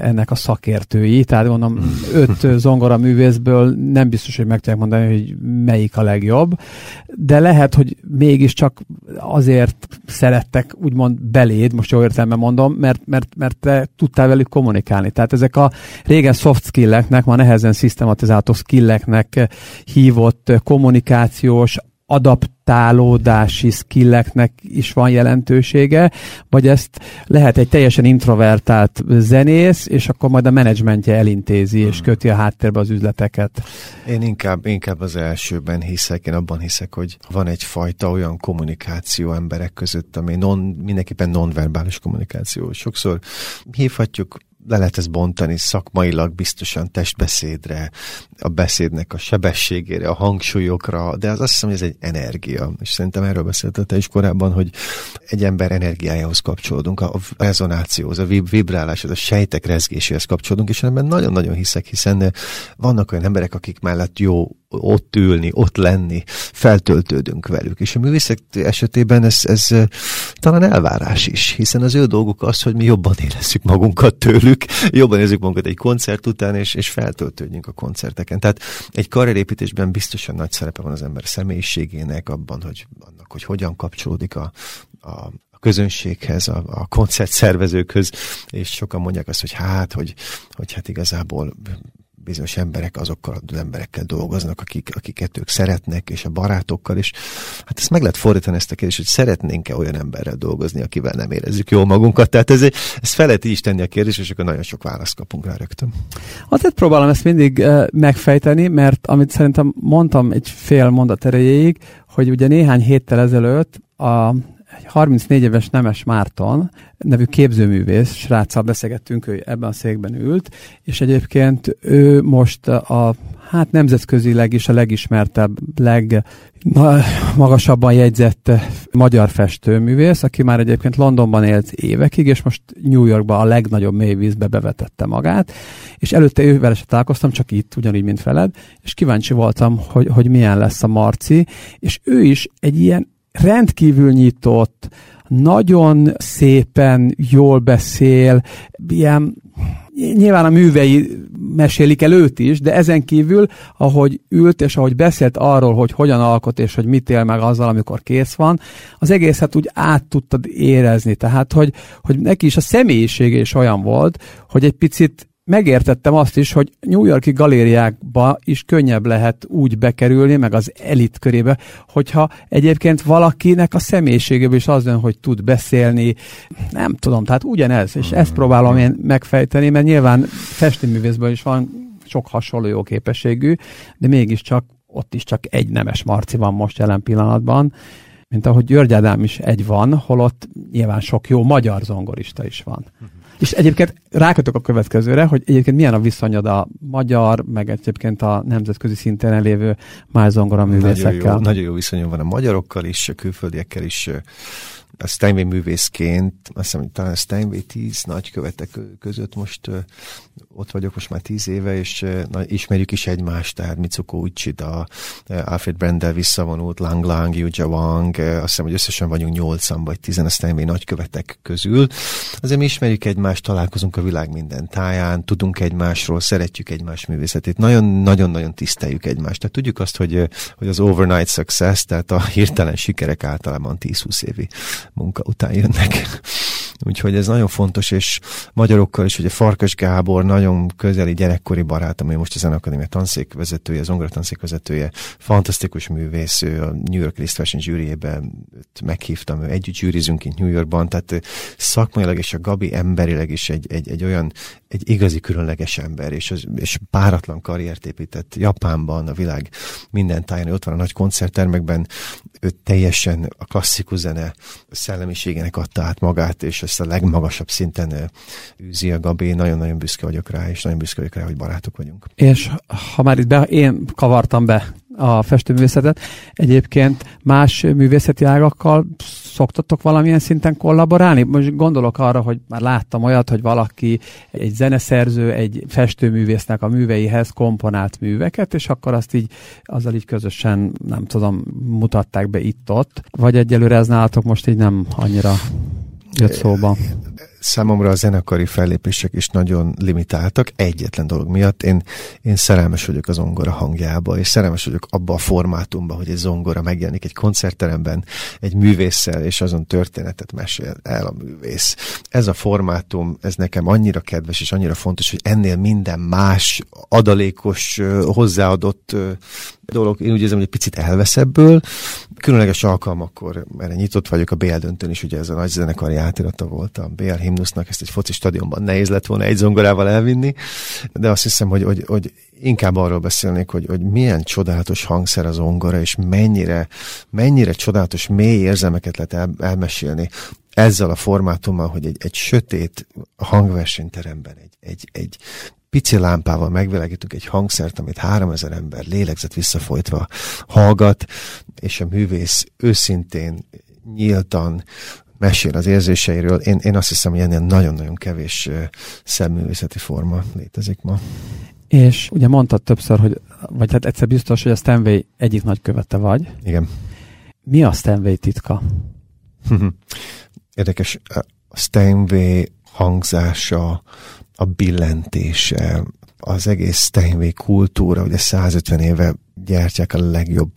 Speaker 3: ennek a szakértői, tehát mondom, öt zongora művészből nem biztos, hogy meg tudják mondani, hogy melyik a legjobb, de lehet, hogy mégiscsak azért szerettek úgymond beléd, most jó értelemben mondom, mert, mert, mert te tudtál velük kommunikálni. Tehát ezek a régen soft skilleknek, ma nehezen szisztematizálható skilleknek hívott kommunikációs, adaptálódási skilleknek is van jelentősége, vagy ezt lehet egy teljesen introvertált zenész, és akkor majd a menedzsmentje elintézi, és hmm. köti a háttérbe az üzleteket.
Speaker 1: Én inkább, inkább az elsőben hiszek, én abban hiszek, hogy van egyfajta olyan kommunikáció emberek között, ami non, mindenképpen nonverbális kommunikáció. Sokszor hívhatjuk le lehet ezt bontani szakmailag biztosan testbeszédre, a beszédnek a sebességére, a hangsúlyokra, de az azt hiszem, hogy ez egy energia. És szerintem erről beszéltél te is korábban, hogy egy ember energiájához kapcsolódunk, a rezonációhoz, a vibráláshoz, a sejtek rezgéséhez kapcsolódunk, és ebben nagyon-nagyon hiszek, hiszen vannak olyan emberek, akik mellett jó ott ülni, ott lenni, feltöltődünk velük. És a művészek esetében ez, ez talán elvárás is, hiszen az ő dolguk az, hogy mi jobban érezzük magunkat tőlük, jobban érezzük magunkat egy koncert után, és, és feltöltődjünk a koncerteken. Tehát egy karrierépítésben biztosan nagy szerepe van az ember személyiségének, abban, hogy annak, hogy hogyan kapcsolódik a, a közönséghez, a, a koncertszervezőkhöz, és sokan mondják azt, hogy hát, hogy, hogy hát igazából bizonyos emberek azokkal az emberekkel dolgoznak, akik, akiket ők szeretnek, és a barátokkal, és hát ezt meg lehet fordítani ezt a kérdést, hogy szeretnénk-e olyan emberrel dolgozni, akivel nem érezzük jól magunkat. Tehát ez, ez fel lehet is tenni a kérdést, és akkor nagyon sok választ kapunk rá rögtön.
Speaker 3: Hát próbálom ezt mindig megfejteni, mert amit szerintem mondtam egy fél mondat erejéig, hogy ugye néhány héttel ezelőtt a 34 éves Nemes Márton nevű képzőművész, sráccal beszélgettünk, ő ebben a székben ült, és egyébként ő most a hát nemzetközileg is a legismertebb, legmagasabban jegyzett magyar festőművész, aki már egyébként Londonban élt évekig, és most New Yorkban a legnagyobb mélyvízbe bevetette magát, és előtte ővel se találkoztam, csak itt, ugyanígy, mint veled, és kíváncsi voltam, hogy, hogy milyen lesz a Marci, és ő is egy ilyen rendkívül nyitott, nagyon szépen jól beszél, ilyen nyilván a művei mesélik el őt is, de ezen kívül, ahogy ült és ahogy beszélt arról, hogy hogyan alkot és hogy mit él meg azzal, amikor kész van, az egészet úgy át tudtad érezni. Tehát, hogy, hogy neki is a személyisége is olyan volt, hogy egy picit megértettem azt is, hogy New Yorki galériákba is könnyebb lehet úgy bekerülni, meg az elit körébe, hogyha egyébként valakinek a személyiségéből is az jön, hogy tud beszélni, nem tudom, tehát ugyanez, és ezt próbálom én megfejteni, mert nyilván festőművészből is van sok hasonló jó képességű, de mégiscsak ott is csak egy nemes Marci van most jelen pillanatban, mint ahogy György Ádám is egy van, holott nyilván sok jó magyar zongorista is van. Uh-huh. És egyébként rákötök a következőre, hogy egyébként milyen a viszonyod a magyar, meg egyébként a nemzetközi szinten elévő más zongora művészekkel.
Speaker 1: Nagyon jó, nagyon jó viszonyom van a magyarokkal is, a külföldiekkel is a Steinway művészként, azt hiszem, hogy talán Steinway 10 nagykövetek között most ott vagyok most már tíz éve, és na, ismerjük is egymást, tehát Mitsuko Uchida, Alfred Brendel visszavonult, Lang Lang, Yu Wang, azt hiszem, hogy összesen vagyunk nyolcan vagy tizen a Steinway nagykövetek közül. Azért mi ismerjük egymást, találkozunk a világ minden táján, tudunk egymásról, szeretjük egymás művészetét, nagyon-nagyon-nagyon tiszteljük egymást. Tehát tudjuk azt, hogy, hogy az overnight success, tehát a hirtelen sikerek általában 10-20 évi munka után jönnek. Úgyhogy ez nagyon fontos, és magyarokkal is, ugye Farkas Gábor nagyon közeli gyerekkori barátom, ami most a Zenakadémia tanszékvezetője, az ongora tanszékvezetője, fantasztikus művész, ő a New York Fashion zsűriében meghívtam, ő együtt zsűrizünk itt New Yorkban, tehát szakmailag és a Gabi emberileg is egy, egy, egy olyan, egy igazi különleges ember, és, az, és páratlan karriert épített Japánban, a világ minden táján, ott van a nagy koncerttermekben, ő teljesen a klasszikus zene szellemiségének adta át magát, és ezt a legmagasabb szinten űzi a Gabi, nagyon-nagyon büszke vagyok rá, és nagyon büszke vagyok rá, hogy barátok vagyunk.
Speaker 3: És ha már itt be, én kavartam be a festőművészetet. Egyébként más művészeti ágakkal szoktatok valamilyen szinten kollaborálni? Most gondolok arra, hogy már láttam olyat, hogy valaki egy zeneszerző, egy festőművésznek a műveihez komponált műveket, és akkor azt így, azzal így közösen, nem tudom, mutatták be itt-ott. Vagy egyelőre ez nálatok most így nem annyira jött szóba?
Speaker 1: számomra a zenekari fellépések is nagyon limitáltak. Egyetlen dolog miatt én, én szerelmes vagyok az zongora hangjába, és szerelmes vagyok abba a formátumba, hogy egy zongora megjelenik egy koncertteremben, egy művésszel, és azon történetet mesél el a művész. Ez a formátum, ez nekem annyira kedves, és annyira fontos, hogy ennél minden más adalékos, hozzáadott dolog, én úgy érzem, hogy egy picit elvesz ebből. Különleges alkalmakkor, erre nyitott vagyok a BL döntőn is, ugye ez a nagy zenekari átirata volt a BL himnusznak, ezt egy foci stadionban nehéz lett volna egy zongorával elvinni, de azt hiszem, hogy, hogy, hogy inkább arról beszélnék, hogy, hogy milyen csodálatos hangszer az zongora, és mennyire, mennyire csodálatos mély érzelmeket lehet el, elmesélni ezzel a formátummal, hogy egy, egy sötét hangversenyteremben, egy, egy, egy pici lámpával megvilágítunk egy hangszert, amit 3000 ember lélegzett visszafolytva hallgat, és a művész őszintén, nyíltan mesél az érzéseiről. Én, én azt hiszem, hogy ennél nagyon-nagyon kevés szemművészeti forma létezik ma.
Speaker 3: És ugye mondtad többször, hogy, vagy hát egyszer biztos, hogy a Stanway egyik nagykövete vagy.
Speaker 1: Igen.
Speaker 3: Mi a Stanway titka? [LAUGHS]
Speaker 1: Érdekes, a Stanway hangzása, a billentése, az egész Steinway kultúra, ugye 150 éve gyártják a legjobb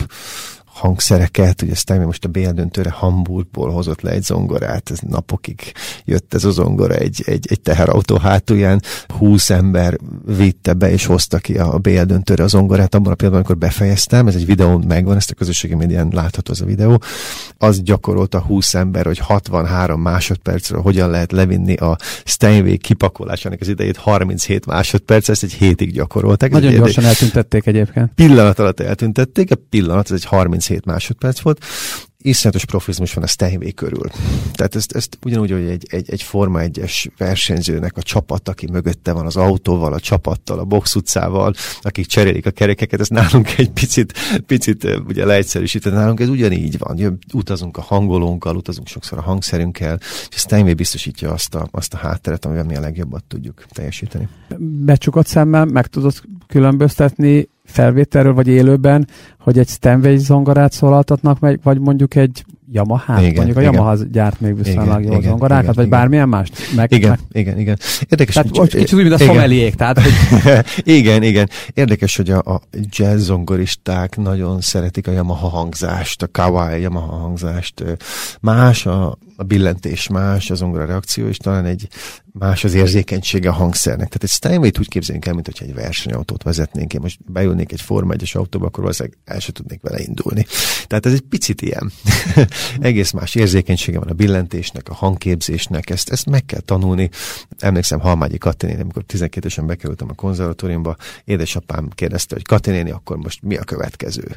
Speaker 1: hangszereket, ugye aztán most a BL döntőre Hamburgból hozott le egy zongorát, ez napokig jött ez a zongora egy, egy, egy teherautó hátulján, 20 ember vitte be és hozta ki a BL döntőre a zongorát, abban a pillanatban, amikor befejeztem, ez egy videó megvan, ezt a közösségi médián látható az a videó, az gyakorolta 20 ember, hogy 63 másodpercről hogyan lehet levinni a Steinway kipakolásának az idejét 37 másodperc, ezt egy hétig gyakorolták.
Speaker 3: Nagyon gyorsan eltüntették egyébként.
Speaker 1: Pillanat alatt eltüntették, a pillanat, ez egy 30 37 másodperc volt, iszonyatos profizmus van a Steinway körül. Tehát ezt, ezt ugyanúgy, hogy egy, egy, egy Forma 1-es versenyzőnek a csapat, aki mögötte van az autóval, a csapattal, a box utcával, akik cserélik a kerekeket, ez nálunk egy picit, picit ugye leegyszerűsített, nálunk ez ugyanígy van. Utazunk a hangolónkkal, utazunk sokszor a hangszerünkkel, és Steinway biztosítja azt a, azt a hátteret, amivel mi a legjobbat tudjuk teljesíteni.
Speaker 3: Becsukott szemmel meg tudod különböztetni felvételről vagy élőben, hogy egy Stanway zongorát szólaltatnak meg, vagy mondjuk egy Yamaha, igen, mondjuk a igen. Yamaha gyárt még viszonylag jó zongorákat, igen, vagy igen. bármilyen mást?
Speaker 1: Meg, igen, meg... igen, igen.
Speaker 3: Érdekes, tehát, hogy, kicsit úgy, mint a szomeliék, tehát... Hogy... [LAUGHS]
Speaker 1: igen, igen. Érdekes, hogy a, a jazz zongoristák nagyon szeretik a Yamaha hangzást, a kawaii Yamaha hangzást. Más a, a billentés, más a zongora reakció, és talán egy más az érzékenysége a hangszernek. Tehát egy Steinway-t úgy képzeljünk el, mint hogyha egy versenyautót vezetnénk. Én most beülnék egy Forma 1 autóba, akkor valószínűleg el sem tudnék vele indulni. Tehát ez egy picit ilyen. [LAUGHS] Egész más érzékenysége van a billentésnek, a hangképzésnek, ezt, ezt meg kell tanulni. Emlékszem Halmágyi Katinéni, amikor 12 évesen bekerültem a konzervatóriumba, édesapám kérdezte, hogy Katinéni, akkor most mi a következő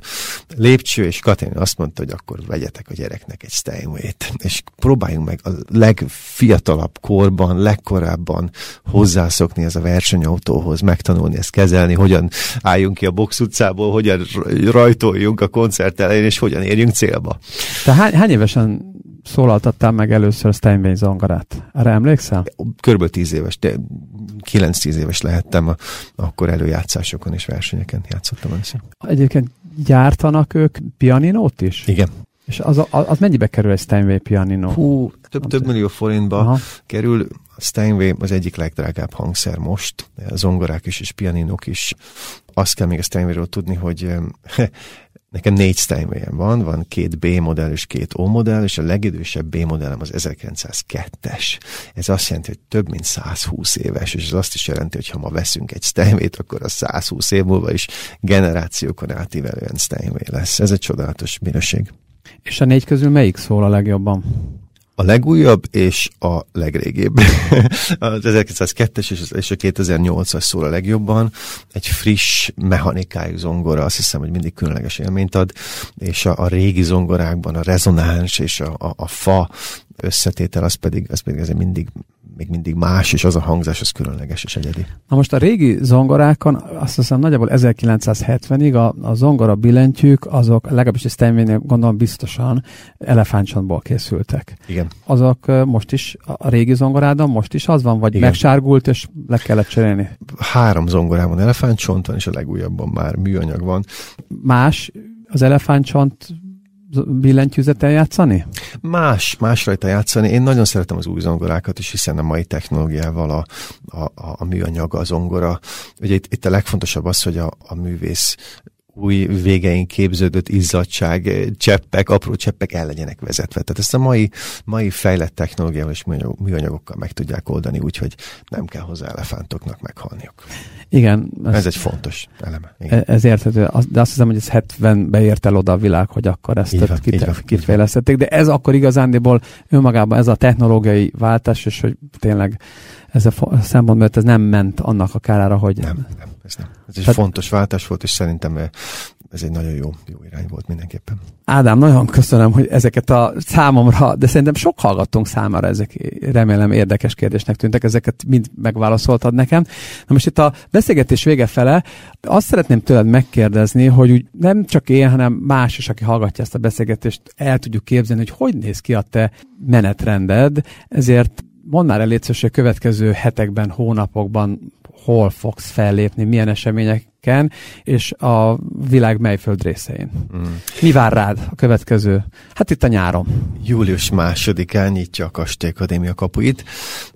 Speaker 1: lépcső, és Katinéni azt mondta, hogy akkor vegyetek a gyereknek egy Steinway-t, és próbáljunk meg a legfiatalabb korban, legkorábban hozzászokni ez a versenyautóhoz, megtanulni ezt kezelni, hogyan álljunk ki a box utcából, hogyan rajtoljunk a koncert elején, és hogyan érjünk célba.
Speaker 3: Te hány, hány évesen szólaltattál meg először Steinway zongorát? Erre emlékszel?
Speaker 1: Körülbelül 10 éves, de 9-10 éves lehettem, akkor előjátszásokon és versenyeken játszottam először.
Speaker 3: Egyébként gyártanak ők pianinót is?
Speaker 1: Igen.
Speaker 3: És az, az mennyibe kerül egy Steinway pianino?
Speaker 1: Hú, több, több millió forintba Aha. kerül. A Steinway az egyik legdrágább hangszer most. A zongorák is és pianinok is. Azt kell még a Steinwayról tudni, hogy [LAUGHS] Nekem négy steinway van, van két B modell és két O modell, és a legidősebb B modellem az 1902-es. Ez azt jelenti, hogy több mint 120 éves, és ez azt is jelenti, hogy ha ma veszünk egy Steinway-t, akkor a 120 év múlva is generációkon átívelően Steinway lesz. Ez egy csodálatos minőség.
Speaker 3: És a négy közül melyik szól a legjobban?
Speaker 1: A legújabb és a legrégibb. [LAUGHS] az 1902-es és a 2008-as szól a legjobban. Egy friss mechanikájú zongora, azt hiszem, hogy mindig különleges élményt ad, és a, a régi zongorákban a rezonáns és a, a, a fa összetétel, az pedig, az pedig azért mindig még mindig más, és az a hangzás az különleges és egyedi.
Speaker 3: Na most a régi zongorákon, azt hiszem nagyjából 1970-ig a, a zongora billentyűk, azok legalábbis a Steinway-nél gondolom biztosan elefántcsontból készültek.
Speaker 1: Igen.
Speaker 3: Azok most is, a régi zongorádon most is az van, vagy Igen. megsárgult, és le kellett cserélni?
Speaker 1: Három zongorában elefántcsont van, és a legújabban már műanyag van.
Speaker 3: Más az elefántcsont billentyűzettel játszani?
Speaker 1: Más, más rajta játszani. Én nagyon szeretem az új zongorákat is, hiszen a mai technológiával a, a, a, a műanyag, a zongora. Ugye itt, itt a legfontosabb az, hogy a, a művész új végein képződött izzadság, cseppek, apró cseppek el legyenek vezetve. Tehát ezt a mai, mai fejlett technológiával és műanyagokkal meg tudják oldani, úgyhogy nem kell hozzá elefántoknak meghalniuk.
Speaker 3: Igen.
Speaker 1: Ez, ez egy fontos eleme. Igen.
Speaker 3: E- ez érthető, de azt hiszem, hogy ez 70-be ért el oda a világ, hogy akkor ezt van, kit, kifejlesztették, de ez akkor igazándiból önmagában ez a technológiai váltás, és hogy tényleg ez a szempont, mert ez nem ment annak a kárára, hogy...
Speaker 1: Nem, nem, ez nem. Ez egy Tehát, fontos váltás volt, és szerintem eh, ez egy nagyon jó, jó irány volt mindenképpen.
Speaker 3: Ádám, nagyon köszönöm, hogy ezeket a számomra, de szerintem sok hallgatónk számára ezek remélem érdekes kérdésnek tűntek, ezeket mind megválaszoltad nekem. Na most itt a beszélgetés vége fele azt szeretném tőled megkérdezni, hogy úgy nem csak én, hanem más is, aki hallgatja ezt a beszélgetést, el tudjuk képzelni, hogy hogy néz ki a te menetrended, ezért mondd már el hogy a következő hetekben, hónapokban hol fogsz fellépni, milyen eseményeken, és a világ mely föld részein. Mm. Mi vár rád a következő? Hát itt a nyáron.
Speaker 1: Július másodikán nyitja a Kastély Akadémia kapuit.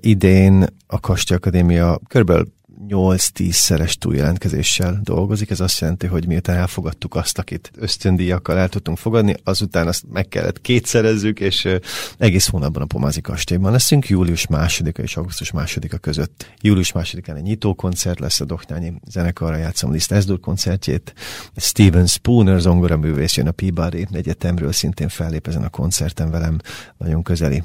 Speaker 1: Idén a Kastély Akadémia körülbelül 8-10-szeres túljelentkezéssel dolgozik. Ez azt jelenti, hogy miután elfogadtuk azt, akit ösztöndíjakkal el tudtunk fogadni, azután azt meg kellett kétszerezzük, és egész hónapban a Pomázi kastélyban leszünk. Július másodika és augusztus másodika között. Július másodikán egy nyitókoncert lesz a Doknányi zenekarra játszom Liszt Esdur koncertjét. Steven Spooner zongora művész jön a Peabody egyetemről, szintén fellép ezen a koncerten velem. Nagyon közeli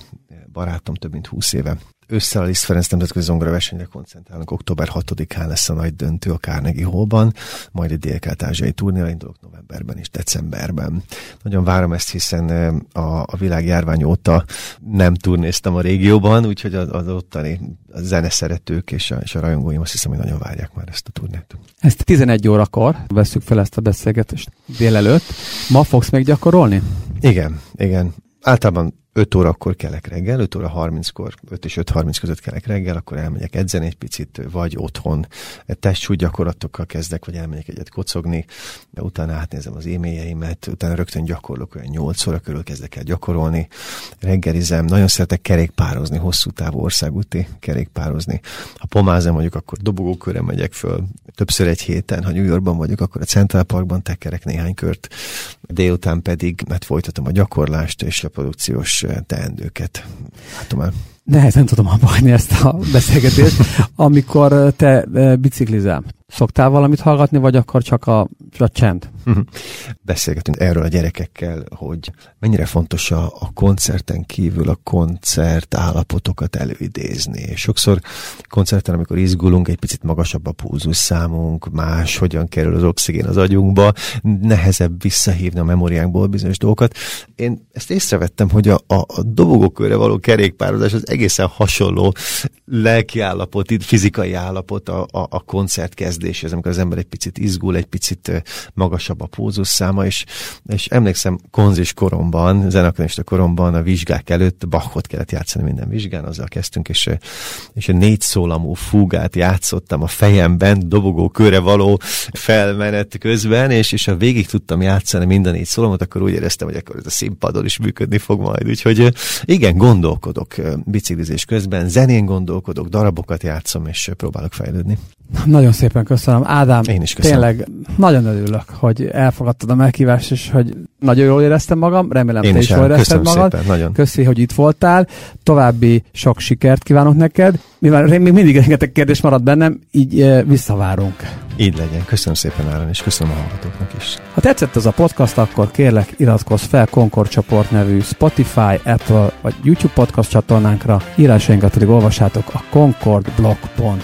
Speaker 1: barátom több mint 20 éve Ősszel a Liszt Ferenc Nemzetközi Zongora versenyre koncentrálunk. Október 6-án lesz a nagy döntő a Carnegie Hallban, majd egy dél-kelet-ázsiai turnéra indulok novemberben és decemberben. Nagyon várom ezt, hiszen a, a világjárvány óta nem turnéztem a régióban, úgyhogy az, az ottani a zeneszeretők és a, és a rajongóim azt hiszem, hogy nagyon várják már ezt a turnét.
Speaker 3: Ezt 11 órakor veszük fel ezt a beszélgetést délelőtt. Ma fogsz még gyakorolni?
Speaker 1: Igen, igen. Általában 5 órakor kelek reggel, 5 óra 30-kor, 5 és 5.30 között kelek reggel, akkor elmegyek edzeni egy picit, vagy otthon testsúly gyakorlatokkal kezdek, vagy elmegyek egyet kocogni, de utána átnézem az e-mailjeimet, utána rögtön gyakorlok, olyan 8 óra körül kezdek el gyakorolni, reggelizem, nagyon szeretek kerékpározni, hosszú távú országúti kerékpározni. Ha pomázem vagyok, akkor dobogókörre megyek föl, többször egy héten, ha New Yorkban vagyok, akkor a Central Parkban tekerek néhány kört, délután pedig mert folytatom a gyakorlást és a produkciós teendőket. Látom el.
Speaker 3: Nehezen tudom abba ezt a beszélgetést. Amikor te biciklizel, Szoktál valamit hallgatni, vagy akkor csak a, a csend? [LAUGHS]
Speaker 1: Beszélgetünk erről a gyerekekkel, hogy mennyire fontos a, a koncerten kívül a koncert állapotokat előidézni. Sokszor koncerten, amikor izgulunk, egy picit magasabb a pulzus számunk, más, hogyan kerül az oxigén az agyunkba, nehezebb visszahívni a memóriánkból bizonyos dolgokat. Én ezt észrevettem, hogy a, a, a dobogókörre való kerékpározás az egészen hasonló lelki állapot, fizikai állapot a, a, a koncert kezd kezdéshez, amikor az ember egy picit izgul, egy picit magasabb a pózus száma, és, és emlékszem konzis koromban, zenekarista koromban a vizsgák előtt Bachot kellett játszani minden vizsgán, azzal kezdtünk, és, és a négy szólamú fúgát játszottam a fejemben, dobogó köre való felmenet közben, és, és a végig tudtam játszani minden négy szólamot, akkor úgy éreztem, hogy akkor ez a színpadon is működni fog majd. Úgyhogy igen, gondolkodok biciklizés közben, zenén gondolkodok, darabokat játszom, és próbálok fejlődni.
Speaker 3: Nagyon szépen köszönöm. Ádám,
Speaker 1: Én is köszönöm.
Speaker 3: tényleg nagyon örülök, hogy elfogadtad a meghívást, és hogy nagyon jól éreztem magam. Remélem,
Speaker 1: Én
Speaker 3: te
Speaker 1: is
Speaker 3: is jól érezted
Speaker 1: köszönöm
Speaker 3: magad.
Speaker 1: szépen, nagyon.
Speaker 3: Köszi, hogy itt voltál. További sok sikert kívánok neked. Mivel még mindig rengeteg kérdés marad bennem, így e, visszavárunk.
Speaker 1: Így legyen. Köszönöm szépen, Áron, és köszönöm a hallgatóknak is.
Speaker 3: Ha tetszett ez a podcast, akkor kérlek iratkozz fel Concord csoport nevű Spotify, Apple vagy YouTube podcast csatornánkra, írásainkat pedig olvassátok a concordblog.hu